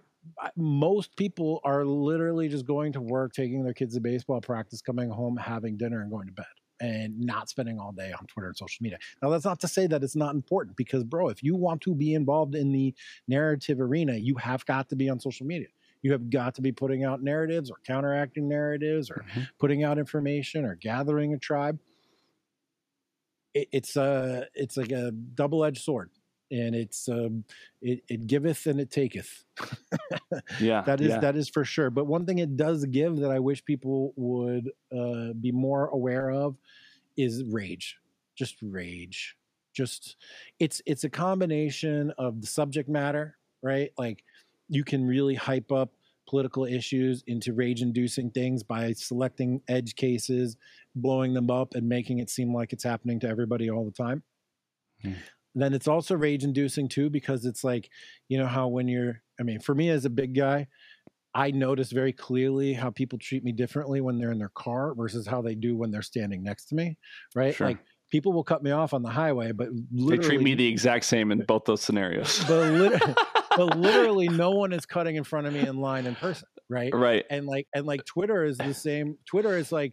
Most people are literally just going to work taking their kids to baseball practice coming home having dinner and going to bed and not spending all day on twitter and social media. Now that's not to say that it's not important because bro if you want to be involved in the narrative arena you have got to be on social media. You have got to be putting out narratives or counteracting narratives or Mhm. putting out information or gathering a tribe. It, it's a it's like a double-edged sword and it's um it, it giveth and it taketh Yeah. that is yeah. that is for sure but one thing it does give that i wish people would uh, be more aware of is rage just rage just it's it's a combination of the subject matter right like you can really hype up political issues into rage inducing things by selecting edge cases blowing them up and making it seem like it's happening to everybody all the time Hmm. Then it's also rage inducing too because it's like you know how when you're i mean for me as a big guy i notice very clearly how people treat me differently when they're in their car versus how they do when they're standing next to me right Sure. like people will cut me off on the highway but they treat me the exact same in both those scenarios. but, lit- but literally no one is cutting in front of me in line in person right right. and like and like twitter is the same twitter is like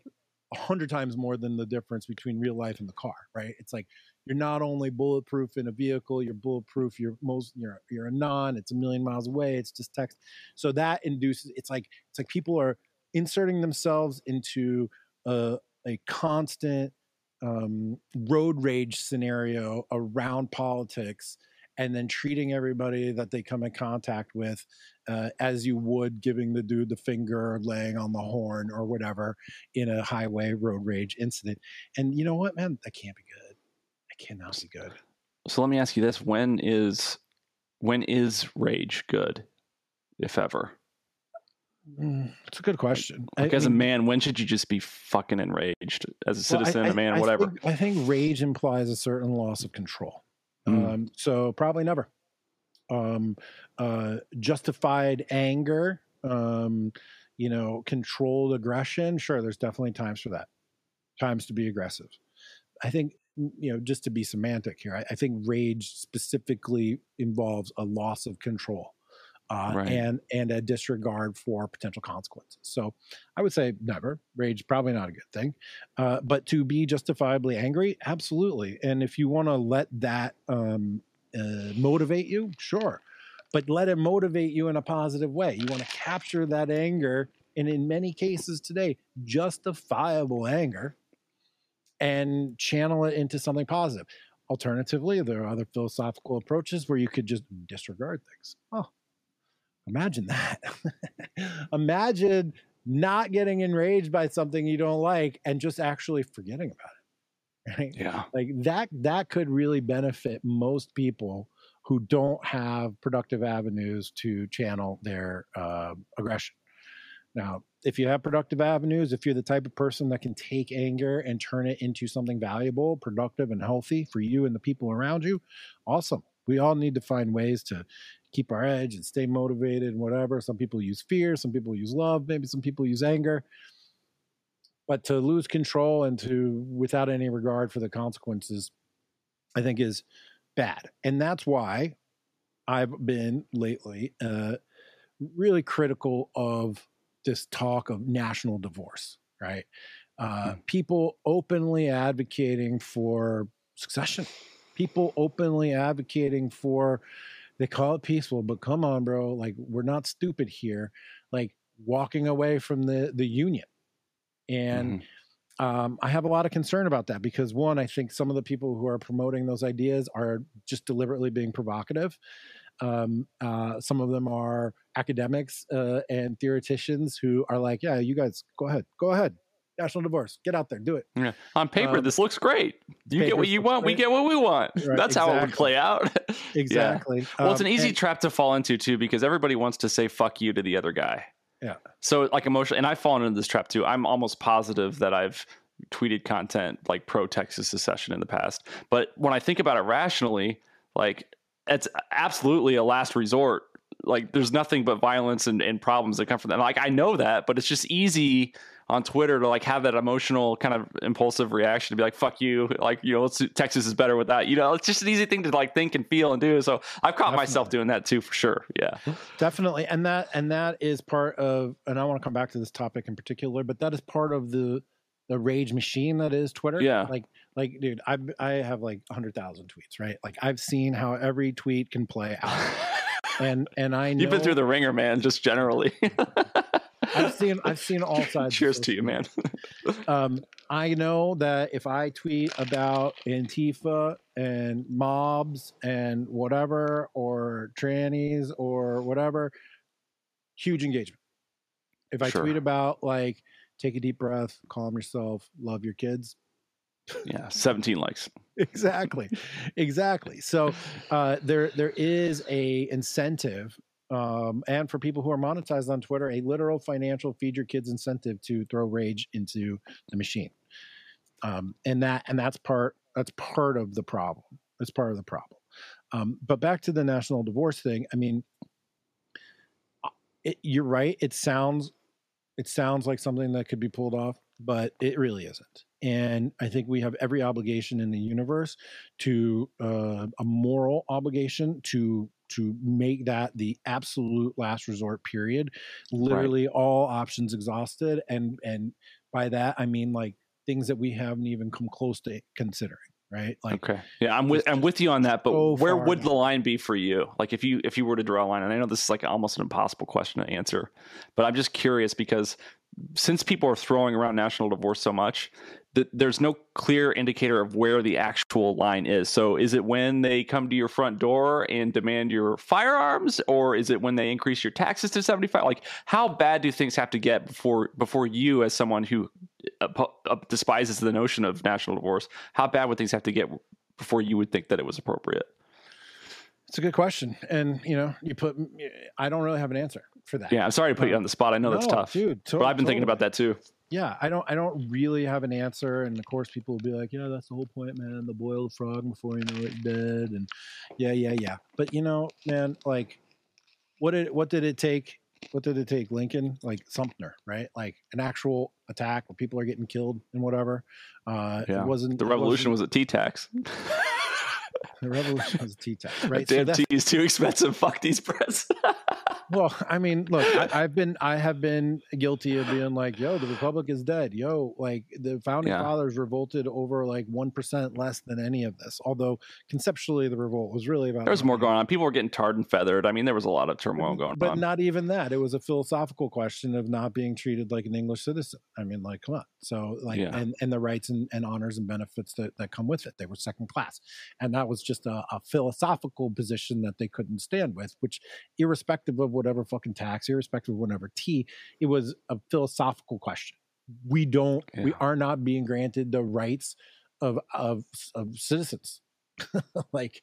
a hundred times more than the difference between real life and the car right it's like you're not only bulletproof in a vehicle you're bulletproof you're most you're you're a non it's a million miles away it's just text so that induces it's like it's like people are inserting themselves into a, a constant um, road rage scenario around politics and then treating everybody that they come in contact with uh, as you would giving the dude the finger laying on the horn or whatever in a highway road rage incident. And you know what, man? That can't be good. Cannot be good. So let me ask you this: When is when is rage good, if ever? Mm, It's a good question. Like I as a man, when should you just be fucking enraged? As a well, I- citizen, a man, I whatever. Think, I think rage implies a certain loss of control. Mm. Um, so probably never. Um, uh, justified anger, um, you know, controlled aggression. Sure, there's definitely times for that. Times to be aggressive. I think you know, just to be semantic here, I, I think rage specifically involves a loss of control. Uh, Right. and and a disregard for potential consequences. So I would say never. Rage probably not a good thing. Uh, but to be justifiably angry, absolutely. And if you want to let that um, uh, motivate you, sure. But let it motivate you in a positive way. You want to capture that anger, and in many cases today, justifiable anger, and channel it into something positive. Alternatively, there are other philosophical approaches where you could just disregard things. Oh, imagine that. imagine not getting enraged by something you don't like and just actually forgetting about it. Right? yeah. Like that that could really benefit most people who don't have productive avenues to channel their uh, aggression. Now, if you have productive avenues, if you're the type of person that can take anger and turn it into something valuable, productive, and healthy for you and the people around you, awesome. We all need to find ways to keep our edge and stay motivated and whatever. Some people use fear, some people use love, maybe some people use anger. But to lose control and to, without any regard for the consequences, I think is bad. And that's why I've been lately uh, really critical of this talk of national divorce, right? Uh, People openly advocating for succession, people openly advocating for, they call it peaceful, but come on, bro, like we're not stupid here, like walking away from the the union. And Mhm. um, I have a lot of concern about that because one, I think some of the people who are promoting those ideas are just deliberately being provocative. Um, uh, some of them are academics uh, and theoreticians who are like, "Yeah, you guys go ahead, go ahead, national divorce, get out there, do it." Yeah. On paper, Um, this looks great. You get what you want. We get what we want. Right, That's how it would play out. Exactly. Well, it's an Um, easy and- trap to fall into too, because everybody wants to say "fuck you" to the other guy. Yeah. So, like emotionally, and I've fallen into this trap too. I'm almost positive that I've tweeted content like pro Texas secession in the past. But when I think about it rationally, like it's absolutely a last resort. Like there's nothing but violence and, and problems that come from that. Like I know that, but it's just easy on Twitter to like have that emotional kind of impulsive reaction to be like, fuck you. Like, you know, Texas is better with that. You know, it's just an easy thing to like think and feel and do. So I've caught Definitely. myself doing that too, for sure. Yeah. Definitely. And that, and that is part of, and I want to come back to this topic in particular, but that is part of the, the rage machine that is Twitter. Yeah. Like, like, dude, I I have like hundred thousand tweets, right? Like, I've seen how every tweet can play out, and and I know you've been through the wringer, man. Just generally, I've seen I've seen all sides. Cheers to you, man. um, I know that if I tweet about Antifa and mobs and whatever, or trannies or whatever, huge engagement. If I sure. tweet about like take a deep breath, calm yourself, love your kids. Yeah, 17 likes. exactly. Exactly. So uh, there there is a incentive um, and for people who are monetized on Twitter, a literal financial feed your kids incentive to throw rage into the machine. Um, and that and that's part that's part of the problem. That's part of the problem. Um, but back to the national divorce thing. I mean, uh, it, you're right. It sounds it sounds like something that could be pulled off, but it really isn't. And I think we have every obligation in the universe to uh, a moral obligation to to make that the absolute last resort period. Literally right. all options exhausted, and and by that I mean like things that we haven't even come close to considering right? Like, okay, yeah, I'm with I'm with you on that. But so where would now. the line be for you? Like, if you if you were to draw a line, and I know this is like almost an impossible question to answer, but I'm just curious because since people are throwing around national divorce so much, there's no clear indicator of where the actual line is. So, is it when they come to your front door and demand your firearms, or is it when they increase your taxes to 75? Like, how bad do things have to get before before you, as someone who uh, uh, despises the notion of national divorce, how bad would things have to get before you would think that it was appropriate? It's a good question, and you know, you put. I don't really have an answer for that. Yeah, I'm sorry to put you on the spot. I know no, that's tough, dude. To- but I've been totally. thinking about that too. Yeah, I don't. I don't really have an answer, and of course, people will be like, "Yeah, that's the whole point, man. The boil the frog before you know it dead." And yeah, yeah, yeah. But you know, man, like, what did what did it take what did it take? Lincoln, like Sumter, right? Like an actual attack where people are getting killed and whatever. Uh, yeah. It wasn't the revolution wasn't, was a tea tax. the revolution was a tea tax, right? Damn so tea is too expensive. Fuck these press. well, I mean, look, I, have been I have been guilty of being like, yo, the republic is dead. Yo, like the founding yeah. fathers revolted over like one percent less than any of this. Although conceptually, the revolt was really about. There was more going on. People were getting tarred and feathered. I mean, there was a lot of turmoil going but on. But not even that. It was a philosophical question of not being treated like an English citizen. I mean, like, come on. So, like, yeah. and and the rights and, and honors and benefits that that come with it. They were second class, and that was just a, a philosophical position that they couldn't stand with. Which, irrespective of what whatever fucking tax, irrespective of whatever tea. It was a philosophical question. We don't, yeah. we are not being granted the rights of of, of citizens. like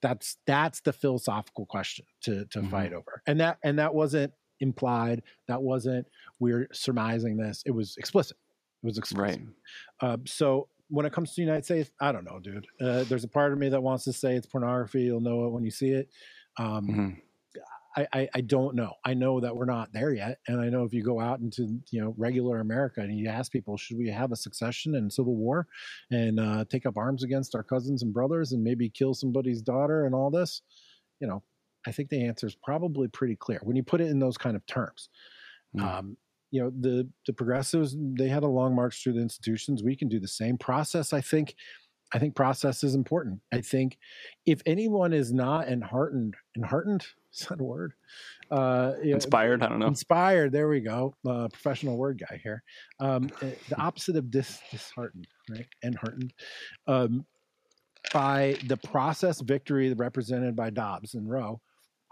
that's that's the philosophical question to to mm-hmm. fight over, and that and that wasn't implied. That wasn't we're surmising this. It was explicit. It was explicit. Right. Uh, so when it comes to the United States, I don't know, dude. Uh, there's a part of me that wants to say it's pornography. You'll know it when you see it. Um, mm-hmm. I, I, I don't know. I know that we're not there yet, and I know if you go out into you know regular America and you ask people, should we have a succession and civil war, and uh, take up arms against our cousins and brothers, and maybe kill somebody's daughter and all this, you know, I think the answer is probably pretty clear when you put it in those kind of terms. Mm. Um, you know, the the progressives they had a long march through the institutions. We can do the same process. I think I think process is important. I think if anyone is not enheartened, enheartened, is that a word? Uh, inspired. Know, I don't know. Inspired. There we go. Uh, professional word guy here. Um, eh, the opposite of dis, disheartened, right? Enheartened. Um, by the process victory represented by Dobbs and Roe,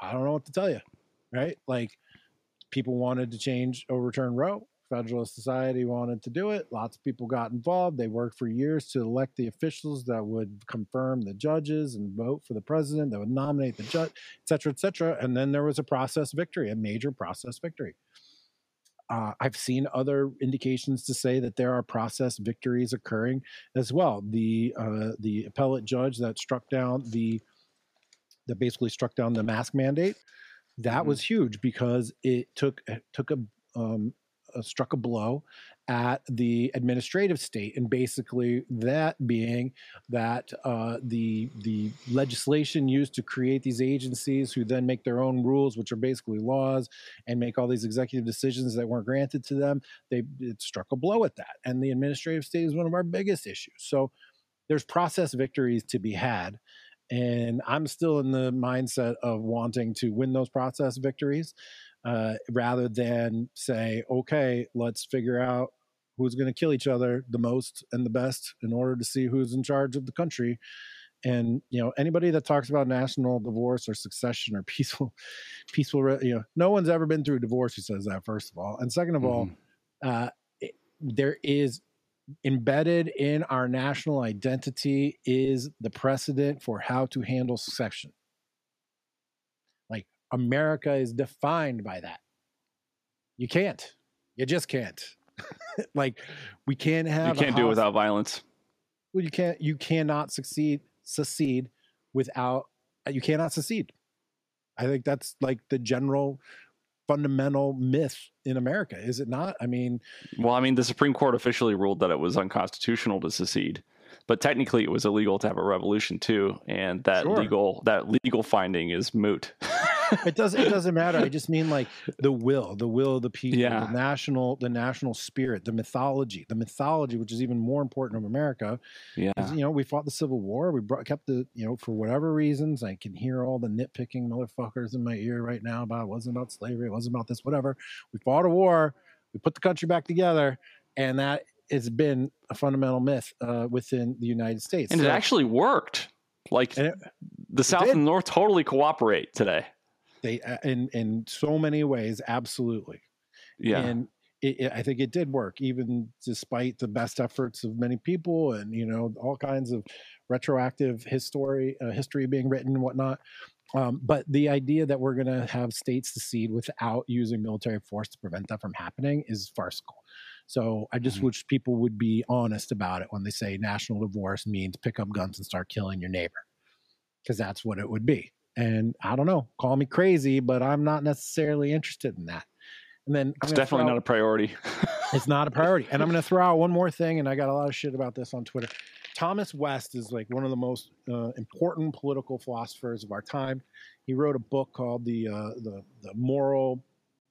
I don't know what to tell you, right? Like people wanted to change, overturn Roe. Federalist Society wanted to do it. Lots of people got involved. They worked for years to elect the officials that would confirm the judges and vote for the president, that would nominate the judge, et cetera, et cetera. And then there was a process victory, a major process victory. uh, I've seen other indications to say that there are process victories occurring as well. The uh, the appellate judge that struck down the that basically struck down the mask mandate that mm-hmm. was huge because it took it took a um, uh, struck a blow at the administrative state, and basically that being that uh, the the legislation used to create these agencies, who then make their own rules, which are basically laws, and make all these executive decisions that weren't granted to them. They it struck a blow at that, and the administrative state is one of our biggest issues. So there's process victories to be had. And I'm still in the mindset of wanting to win those process victories uh, rather than say, okay, let's figure out who's going to kill each other the most and the best in order to see who's in charge of the country. And you know, anybody that talks about national divorce or succession or peaceful, peaceful, you know, no one's ever been through a divorce who says that. First of all, and second of mm-hmm. all, uh, it, there is embedded in our national identity is the precedent for how to handle secession. Like America is defined by that. You can't. You just can't. like we can't have. You can't do it without violence. Well, you can't. You cannot succeed. Succeed without. You cannot succeed. I think that's like the general fundamental myth in America, is it not? I mean, well, I mean, the Supreme Court officially ruled that it was unconstitutional to secede but technically it was illegal to have a revolution too and that sure. legal that legal finding is moot it doesn't it doesn't matter i just mean like the will the will of the people yeah. the national the national spirit the mythology the mythology which is even more important of america yeah you know we fought the civil war we brought, kept the you know for whatever reasons i can hear all the nitpicking motherfuckers in my ear right now about it wasn't about slavery it wasn't about this whatever we fought a war we put the country back together and that has been a fundamental myth uh, within the United States. And so, it actually worked. Like it, the South and North totally cooperate today. They uh, in in so many ways, absolutely. Yeah. And it, it, I think it did work, even despite the best efforts of many people, and you know all kinds of retroactive history uh, history being written and whatnot. Um, but the idea that we're going to have states secede without using military force to prevent that from happening is farcical. So I just mm-hmm. wish people would be honest about it when they say national divorce means pick up guns and start killing your neighbor, because that's what it would be. And I don't know, call me crazy, but I'm not necessarily interested in that. And then it's definitely not a priority. it's not a priority. And I'm going to throw out one more thing, and I got a lot of shit about this on Twitter. Thomas West is like one of the most uh, important political philosophers of our time. He wrote a book called the uh, the the moral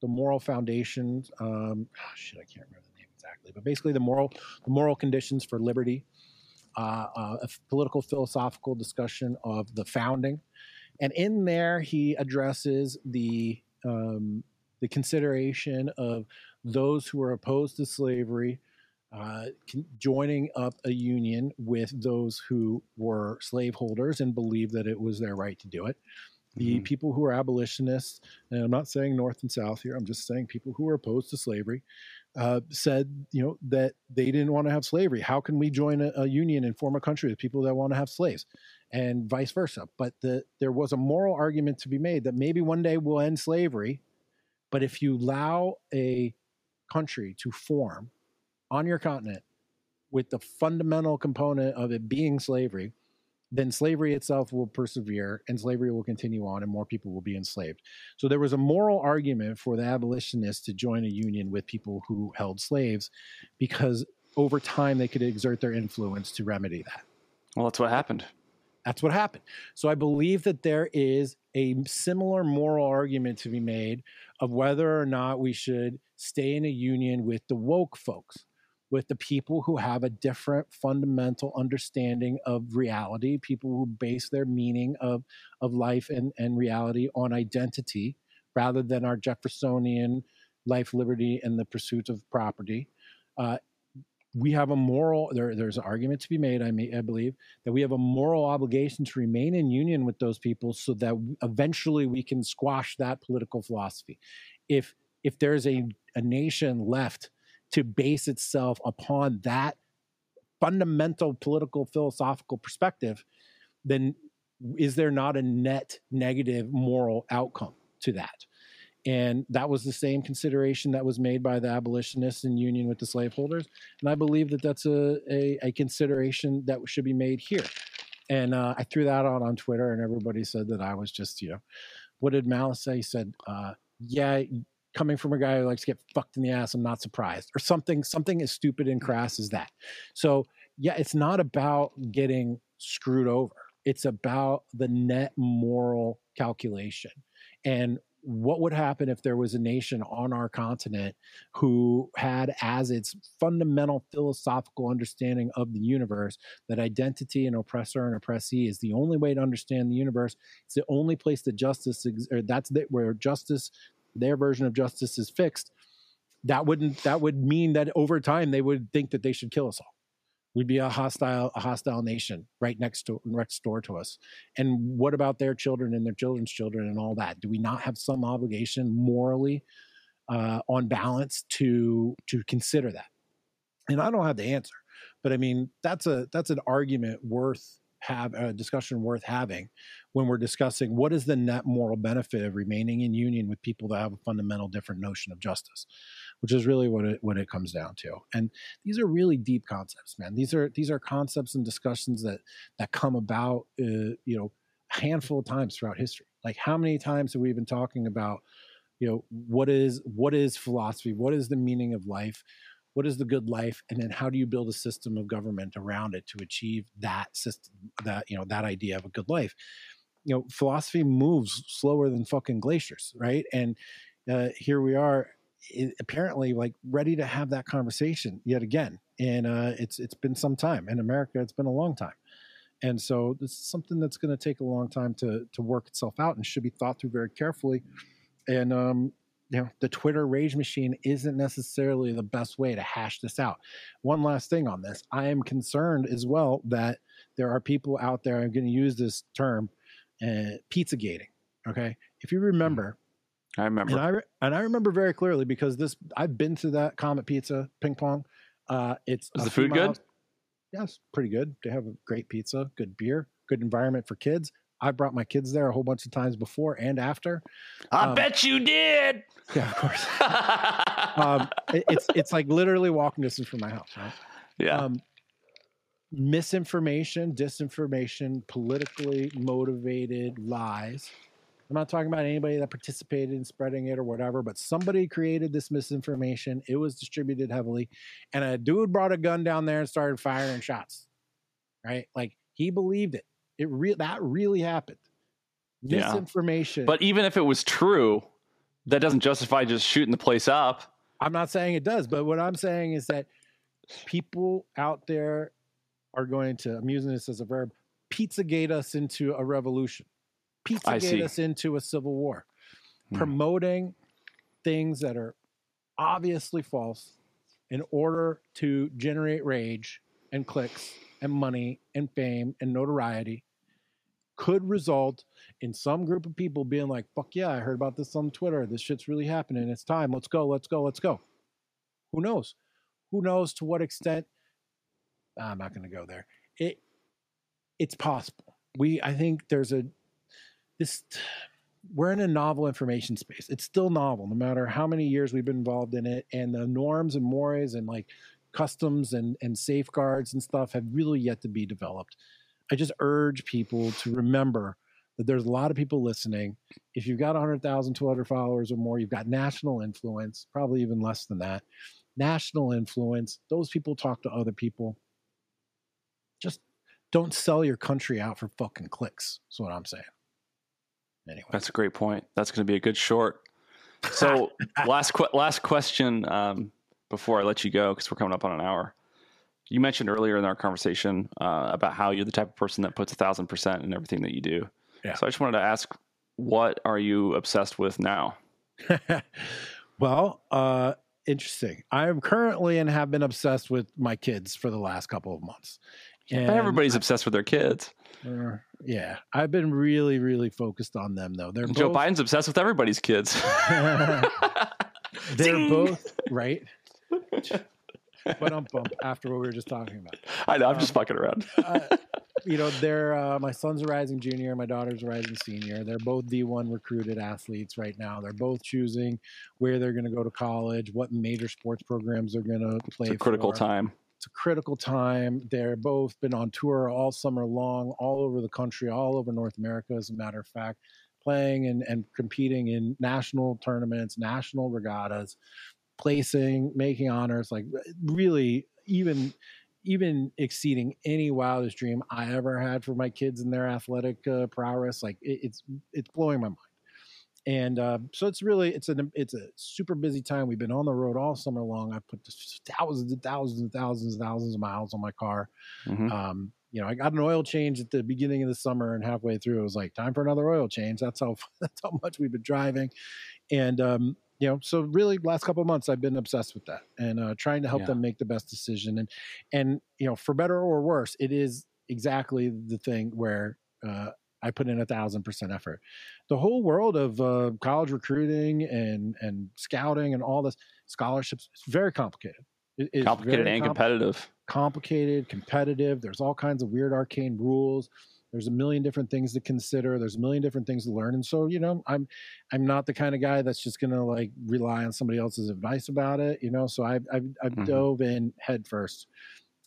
the moral foundations. Um, oh, shit, I can't remember the name exactly, but basically the moral the moral conditions for liberty, uh, uh, a political philosophical discussion of the founding, and in there he addresses the um, the consideration of those who are opposed to slavery. Uh, joining up a union with those who were slaveholders and believed that it was their right to do it the mm-hmm. people who are abolitionists, and I'm not saying North and South here, I'm just saying people who are opposed to slavery, uh, said, you know, that they didn't want to have slavery. How can we join a, a, union and form a country with people that want to have slaves, and vice versa? But the, there was a moral argument to be made that maybe one day we'll end slavery, but if you allow a country to form on your continent with the fundamental component of it being slavery, then slavery itself will persevere and slavery will continue on and more people will be enslaved. So there was a moral argument for the abolitionists to join a union with people who held slaves because over time they could exert their influence to remedy that. Well, that's what happened. That's what happened. So I believe that there is a similar moral argument to be made of whether or not we should stay in a union with the woke folks with the people who have a different fundamental understanding of reality, people who base their meaning of, of life and, and reality on identity rather than our Jeffersonian life, liberty, and the pursuit of property. Uh, we have a moral there, there's an argument to be made I, may, I believe that we have a moral obligation to remain in union with those people so that eventually we can squash that political philosophy if if there's a, a nation left to base itself upon that fundamental political philosophical perspective, then is there not a net negative moral outcome to that? And that was the same consideration that was made by the abolitionists in union with the slaveholders. And I believe that that's a, a, a consideration that should be made here. And uh, I threw that out on Twitter, and everybody said that I was just, you know, what did Malice say? He said, uh, yeah, coming from a guy who likes to get fucked in the ass, I'm not surprised, or something, something as stupid and mm-hmm. crass as that. So, yeah, it's not about getting screwed over. It's about the net moral calculation. And what would happen if there was a nation on our continent who had as its fundamental philosophical understanding of the universe that identity and oppressor and oppressee is the only way to understand the universe it's the only place that justice or that's the, where justice their version of justice is fixed that wouldn't that would mean that over time they would think that they should kill us all. We'd be a hostile a hostile nation right next to next door to us. And what about their children and their children's children and all that? Do we not have some obligation morally uh, on balance to to consider that? And i don't have the answer but i mean that's a that's an argument worth have a discussion worth having when we're discussing what is the net moral benefit of remaining in union with people that have a fundamental different notion of justice which is really what it what it comes down to. And these are really deep concepts man. These are these are concepts and discussions that that come about uh, you know a handful of times throughout history. Like how many times have we been talking about you know what is what is philosophy? What is the meaning of life what is the good life and then how do you build a system of government around it to achieve that system that you know that idea of a good life? You know philosophy moves slower than fucking glaciers right? And uh, here we are apparently like ready to have that conversation yet again and uh, it's it's been some time. In america it's been a long time. And so this is something that's going to take a long time to to work itself out and should be thought through very carefully. And um, you know the twitter rage machine isn't necessarily the best way to hash this out. One last thing on this. I am concerned as well that there are people out there i'm going to use this term uh, pizza gating okay? If you remember i remember. and i and i remember very clearly because this i've been to that comet pizza ping pong. Uh it's is the food good? yes pretty good. They have a great pizza good beer good environment for kids I brought my kids there a whole bunch of times before and after. I um, bet you did. Yeah, of course. um, it, it's it's like literally walking distance from my house. Right? Yeah. Um, misinformation, disinformation, politically motivated lies. I'm not talking about anybody that participated in spreading it or whatever, but somebody created this misinformation. It was distributed heavily, and a dude brought a gun down there and started firing shots. Right? Like he believed it. It re- that really happened. Misinformation. Yeah. But even if it was true, that doesn't justify just shooting the place up. I'm not saying it does, but what I'm saying is that people out there are going to, I'm using this as a verb, pizzagate us into a revolution, pizzagate us into a civil war, hmm. promoting things that are obviously false in order to generate rage and clicks and money and fame and notoriety could result in some group of people being like, fuck yeah, I heard about this on Twitter. This shit's really happening. It's time. Let's go. Let's go. Let's go. Who knows? Who knows to what extent? I'm not going to go there. It it's possible. We I think there's a this we're in a novel information space. It's still novel, no matter how many years we've been involved in it, and the norms and mores and like customs and and safeguards and stuff have really yet to be developed. I just urge people to remember that there's a lot of people listening. If you've got 100,000 Twitter followers or more, you've got national influence, probably even less than that. National influence, those people talk to other people. Just don't sell your country out for fucking clicks. is what I'm saying. Anyway. That's a great point. That's going to be a good short. So, last qu- last question um, before I let you go, because we're coming up on an hour you mentioned earlier in our conversation uh, about how you're the type of person that puts a thousand percent in everything that you do. Yeah. So I just wanted to ask, what are you obsessed with now? well, uh, interesting. I am currently and have been obsessed with my kids for the last couple of months. And everybody's I, obsessed with their kids. Uh, yeah, I've been really, really focused on them though. They're Joe both, Biden's obsessed with everybody's kids. they're both right but I'm bump after what we were just talking about. I know. I'm um, just fucking around. uh, you know, they're uh, my son's a rising junior, my daughter's a rising senior. They're both D1 recruited athletes right now. They're both choosing where they're going to go to college, what major sports programs they're going to play. It's a critical for. time. It's a critical time. They're both been on tour all summer long, all over the country, all over North America, as a matter of fact, playing and, and competing in national tournaments, national regattas, placing, making honors, like really even even exceeding any wildest dream I ever had for my kids and their athletic uh, prowess. Like it, it's it's blowing my mind. And uh, so it's really it's a it's a super busy time. We've been on the road all summer long. I've put thousands and thousands and thousands and thousands of miles on my car. Mm-hmm. Um, you know, I got an oil change at the beginning of the summer, and halfway through, it was like time for another oil change. That's how that's how much we've been driving, and um, you know, so really, last couple of months, I've been obsessed with that and uh, trying to help yeah. them make the best decision. And and you know, for better or worse, it is exactly the thing where uh, I put in a thousand percent effort. The whole world of uh, college recruiting and and scouting and all this scholarships it's very complicated. It, complicated and competitive. Complicated, competitive. There's all kinds of weird arcane rules. There's a million different things to consider. There's a million different things to learn. And so, you know, I'm I'm not the kind of guy that's just gonna like rely on somebody else's advice about it. You know, so I've I've, I've mm-hmm. dove in head first.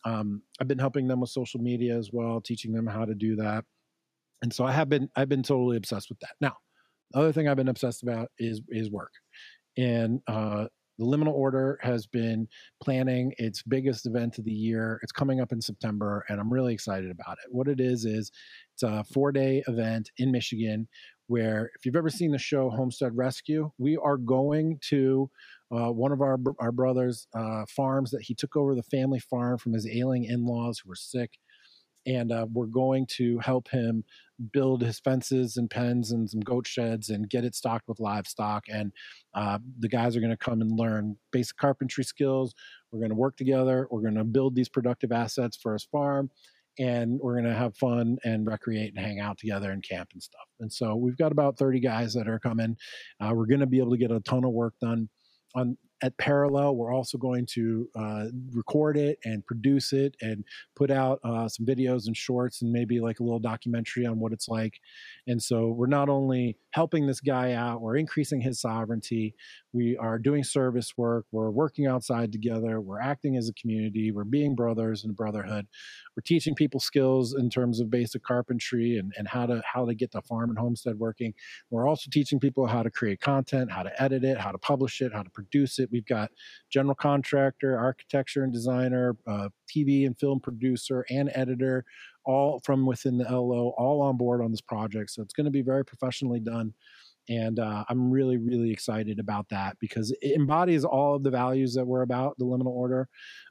Um, I've been helping them with social media as well, teaching them how to do that and so I have been I've been totally obsessed with that. Now, the other thing I've been obsessed about is is work, and uh, the liminal order has been planning its biggest event of the year. It's coming up in September, and I'm really excited about it. What it is is it's a four day event in Michigan. Where, if you've ever seen the show Homestead Rescue, we are going to uh, one of our our brothers' uh, farms that he took over the family farm from his ailing in laws who were sick and uh, we're going to help him build his fences and pens and some goat sheds and get it stocked with livestock. And uh, the guys are going to come and learn basic carpentry skills. We're going to work together. We're going to build these productive assets for his farm. And we're going to have fun and recreate and hang out together and camp and stuff. And so we've got about 30 guys that are coming. Uh, we're going to be able to get a ton of work done on at parallel we're also going to uh, record it and produce it and put out uh, some videos and shorts and maybe like a little documentary on what it's like. And so we're not only helping this guy out we're increasing his sovereignty. We are doing service work we're working outside together we're acting as a community we're being brothers in brotherhood. We're teaching people skills in terms of basic carpentry and, and how to how to get the farm and homestead working. We're also teaching people how to create content how to edit it how to publish it how to produce it we've got general contractor architecture and designer uh, tv and film producer and editor all from within the lo all on board on this project. So it's going to be very professionally done and uh, i'm really really excited about that because it embodies all of the values that we're about the liminal order.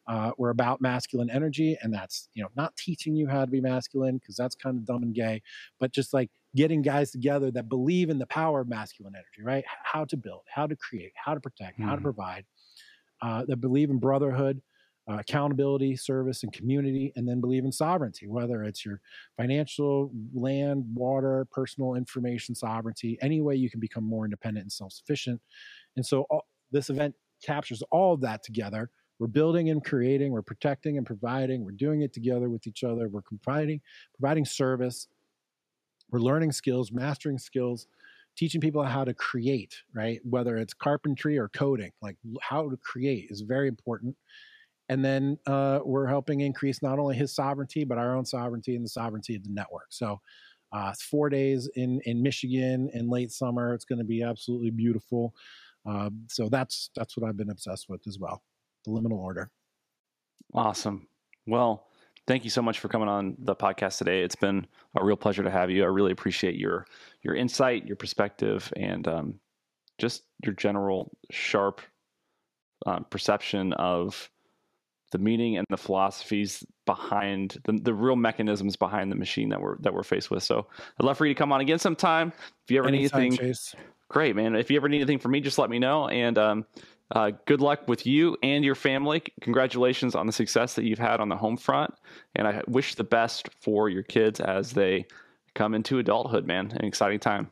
Uh, we're about masculine energy and that's you know not teaching you how to be masculine because that's kind of dumb and gay but just like getting guys together that believe in the power of masculine energy right how to build how to create how to protect mm. how to mm-hmm. provide uh, that believe in brotherhood uh, accountability, service, and community, and then believe in sovereignty, whether it's your financial, land, water, personal information sovereignty, any way you can become more independent and self sufficient. And so all, this event captures all of that together. We're building and creating, we're protecting and providing, we're doing it together with each other, we're providing, providing service, we're learning skills, mastering skills, teaching people how to create, right? Whether it's carpentry or coding, like how to create is very important. And then uh, we're helping increase not only his sovereignty but our own sovereignty and the sovereignty of the network. So uh, it's four days in in michigan in late summer. It's going to be absolutely beautiful. Uh, so that's that's what i've been obsessed with as well the liminal order. Awesome. Well thank you so much for coming on the podcast today it's been a real pleasure to have you i really appreciate your your insight your perspective and um, just your general sharp um, perception of the meaning and the philosophies behind the, the real mechanisms behind the machine that we're that we're faced with. So I'd love for you to come on again sometime. If you ever Anytime, need anything, Chase. great man. If you ever need anything from me, just let me know. And um, uh, good luck with you and your family. Congratulations on the success that you've had on the home front, and I wish the best for your kids as they come into adulthood. Man, an exciting time.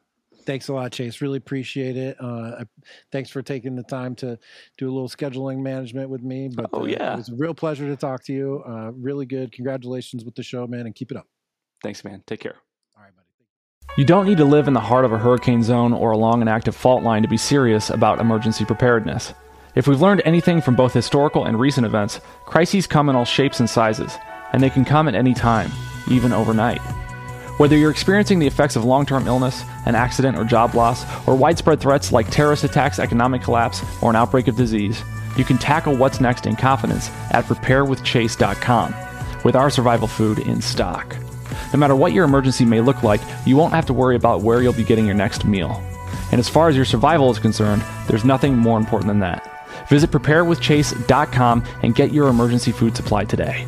Thanks a lot, Chase. Really appreciate it. Uh, thanks for taking the time to do a little scheduling management with me. But oh, yeah. Uh, it was a real pleasure to talk to you. Uh, really good. Congratulations with the show, man, and keep it up. Thanks, man. Take care. All right, buddy. You don't need to live in the heart of a hurricane zone or along an active fault line to be serious about emergency preparedness. If we've learned anything from both historical and recent events, crises come in all shapes and sizes, and they can come at any time, even overnight. Whether you're experiencing the effects of long term illness, an accident or job loss, or widespread threats like terrorist attacks, economic collapse, or an outbreak of disease, you can tackle what's next in confidence at preparewithchase.com with our survival food in stock. No matter what your emergency may look like, you won't have to worry about where you'll be getting your next meal. And as far as your survival is concerned, there's nothing more important than that. Visit preparewithchase.com and get your emergency food supply today.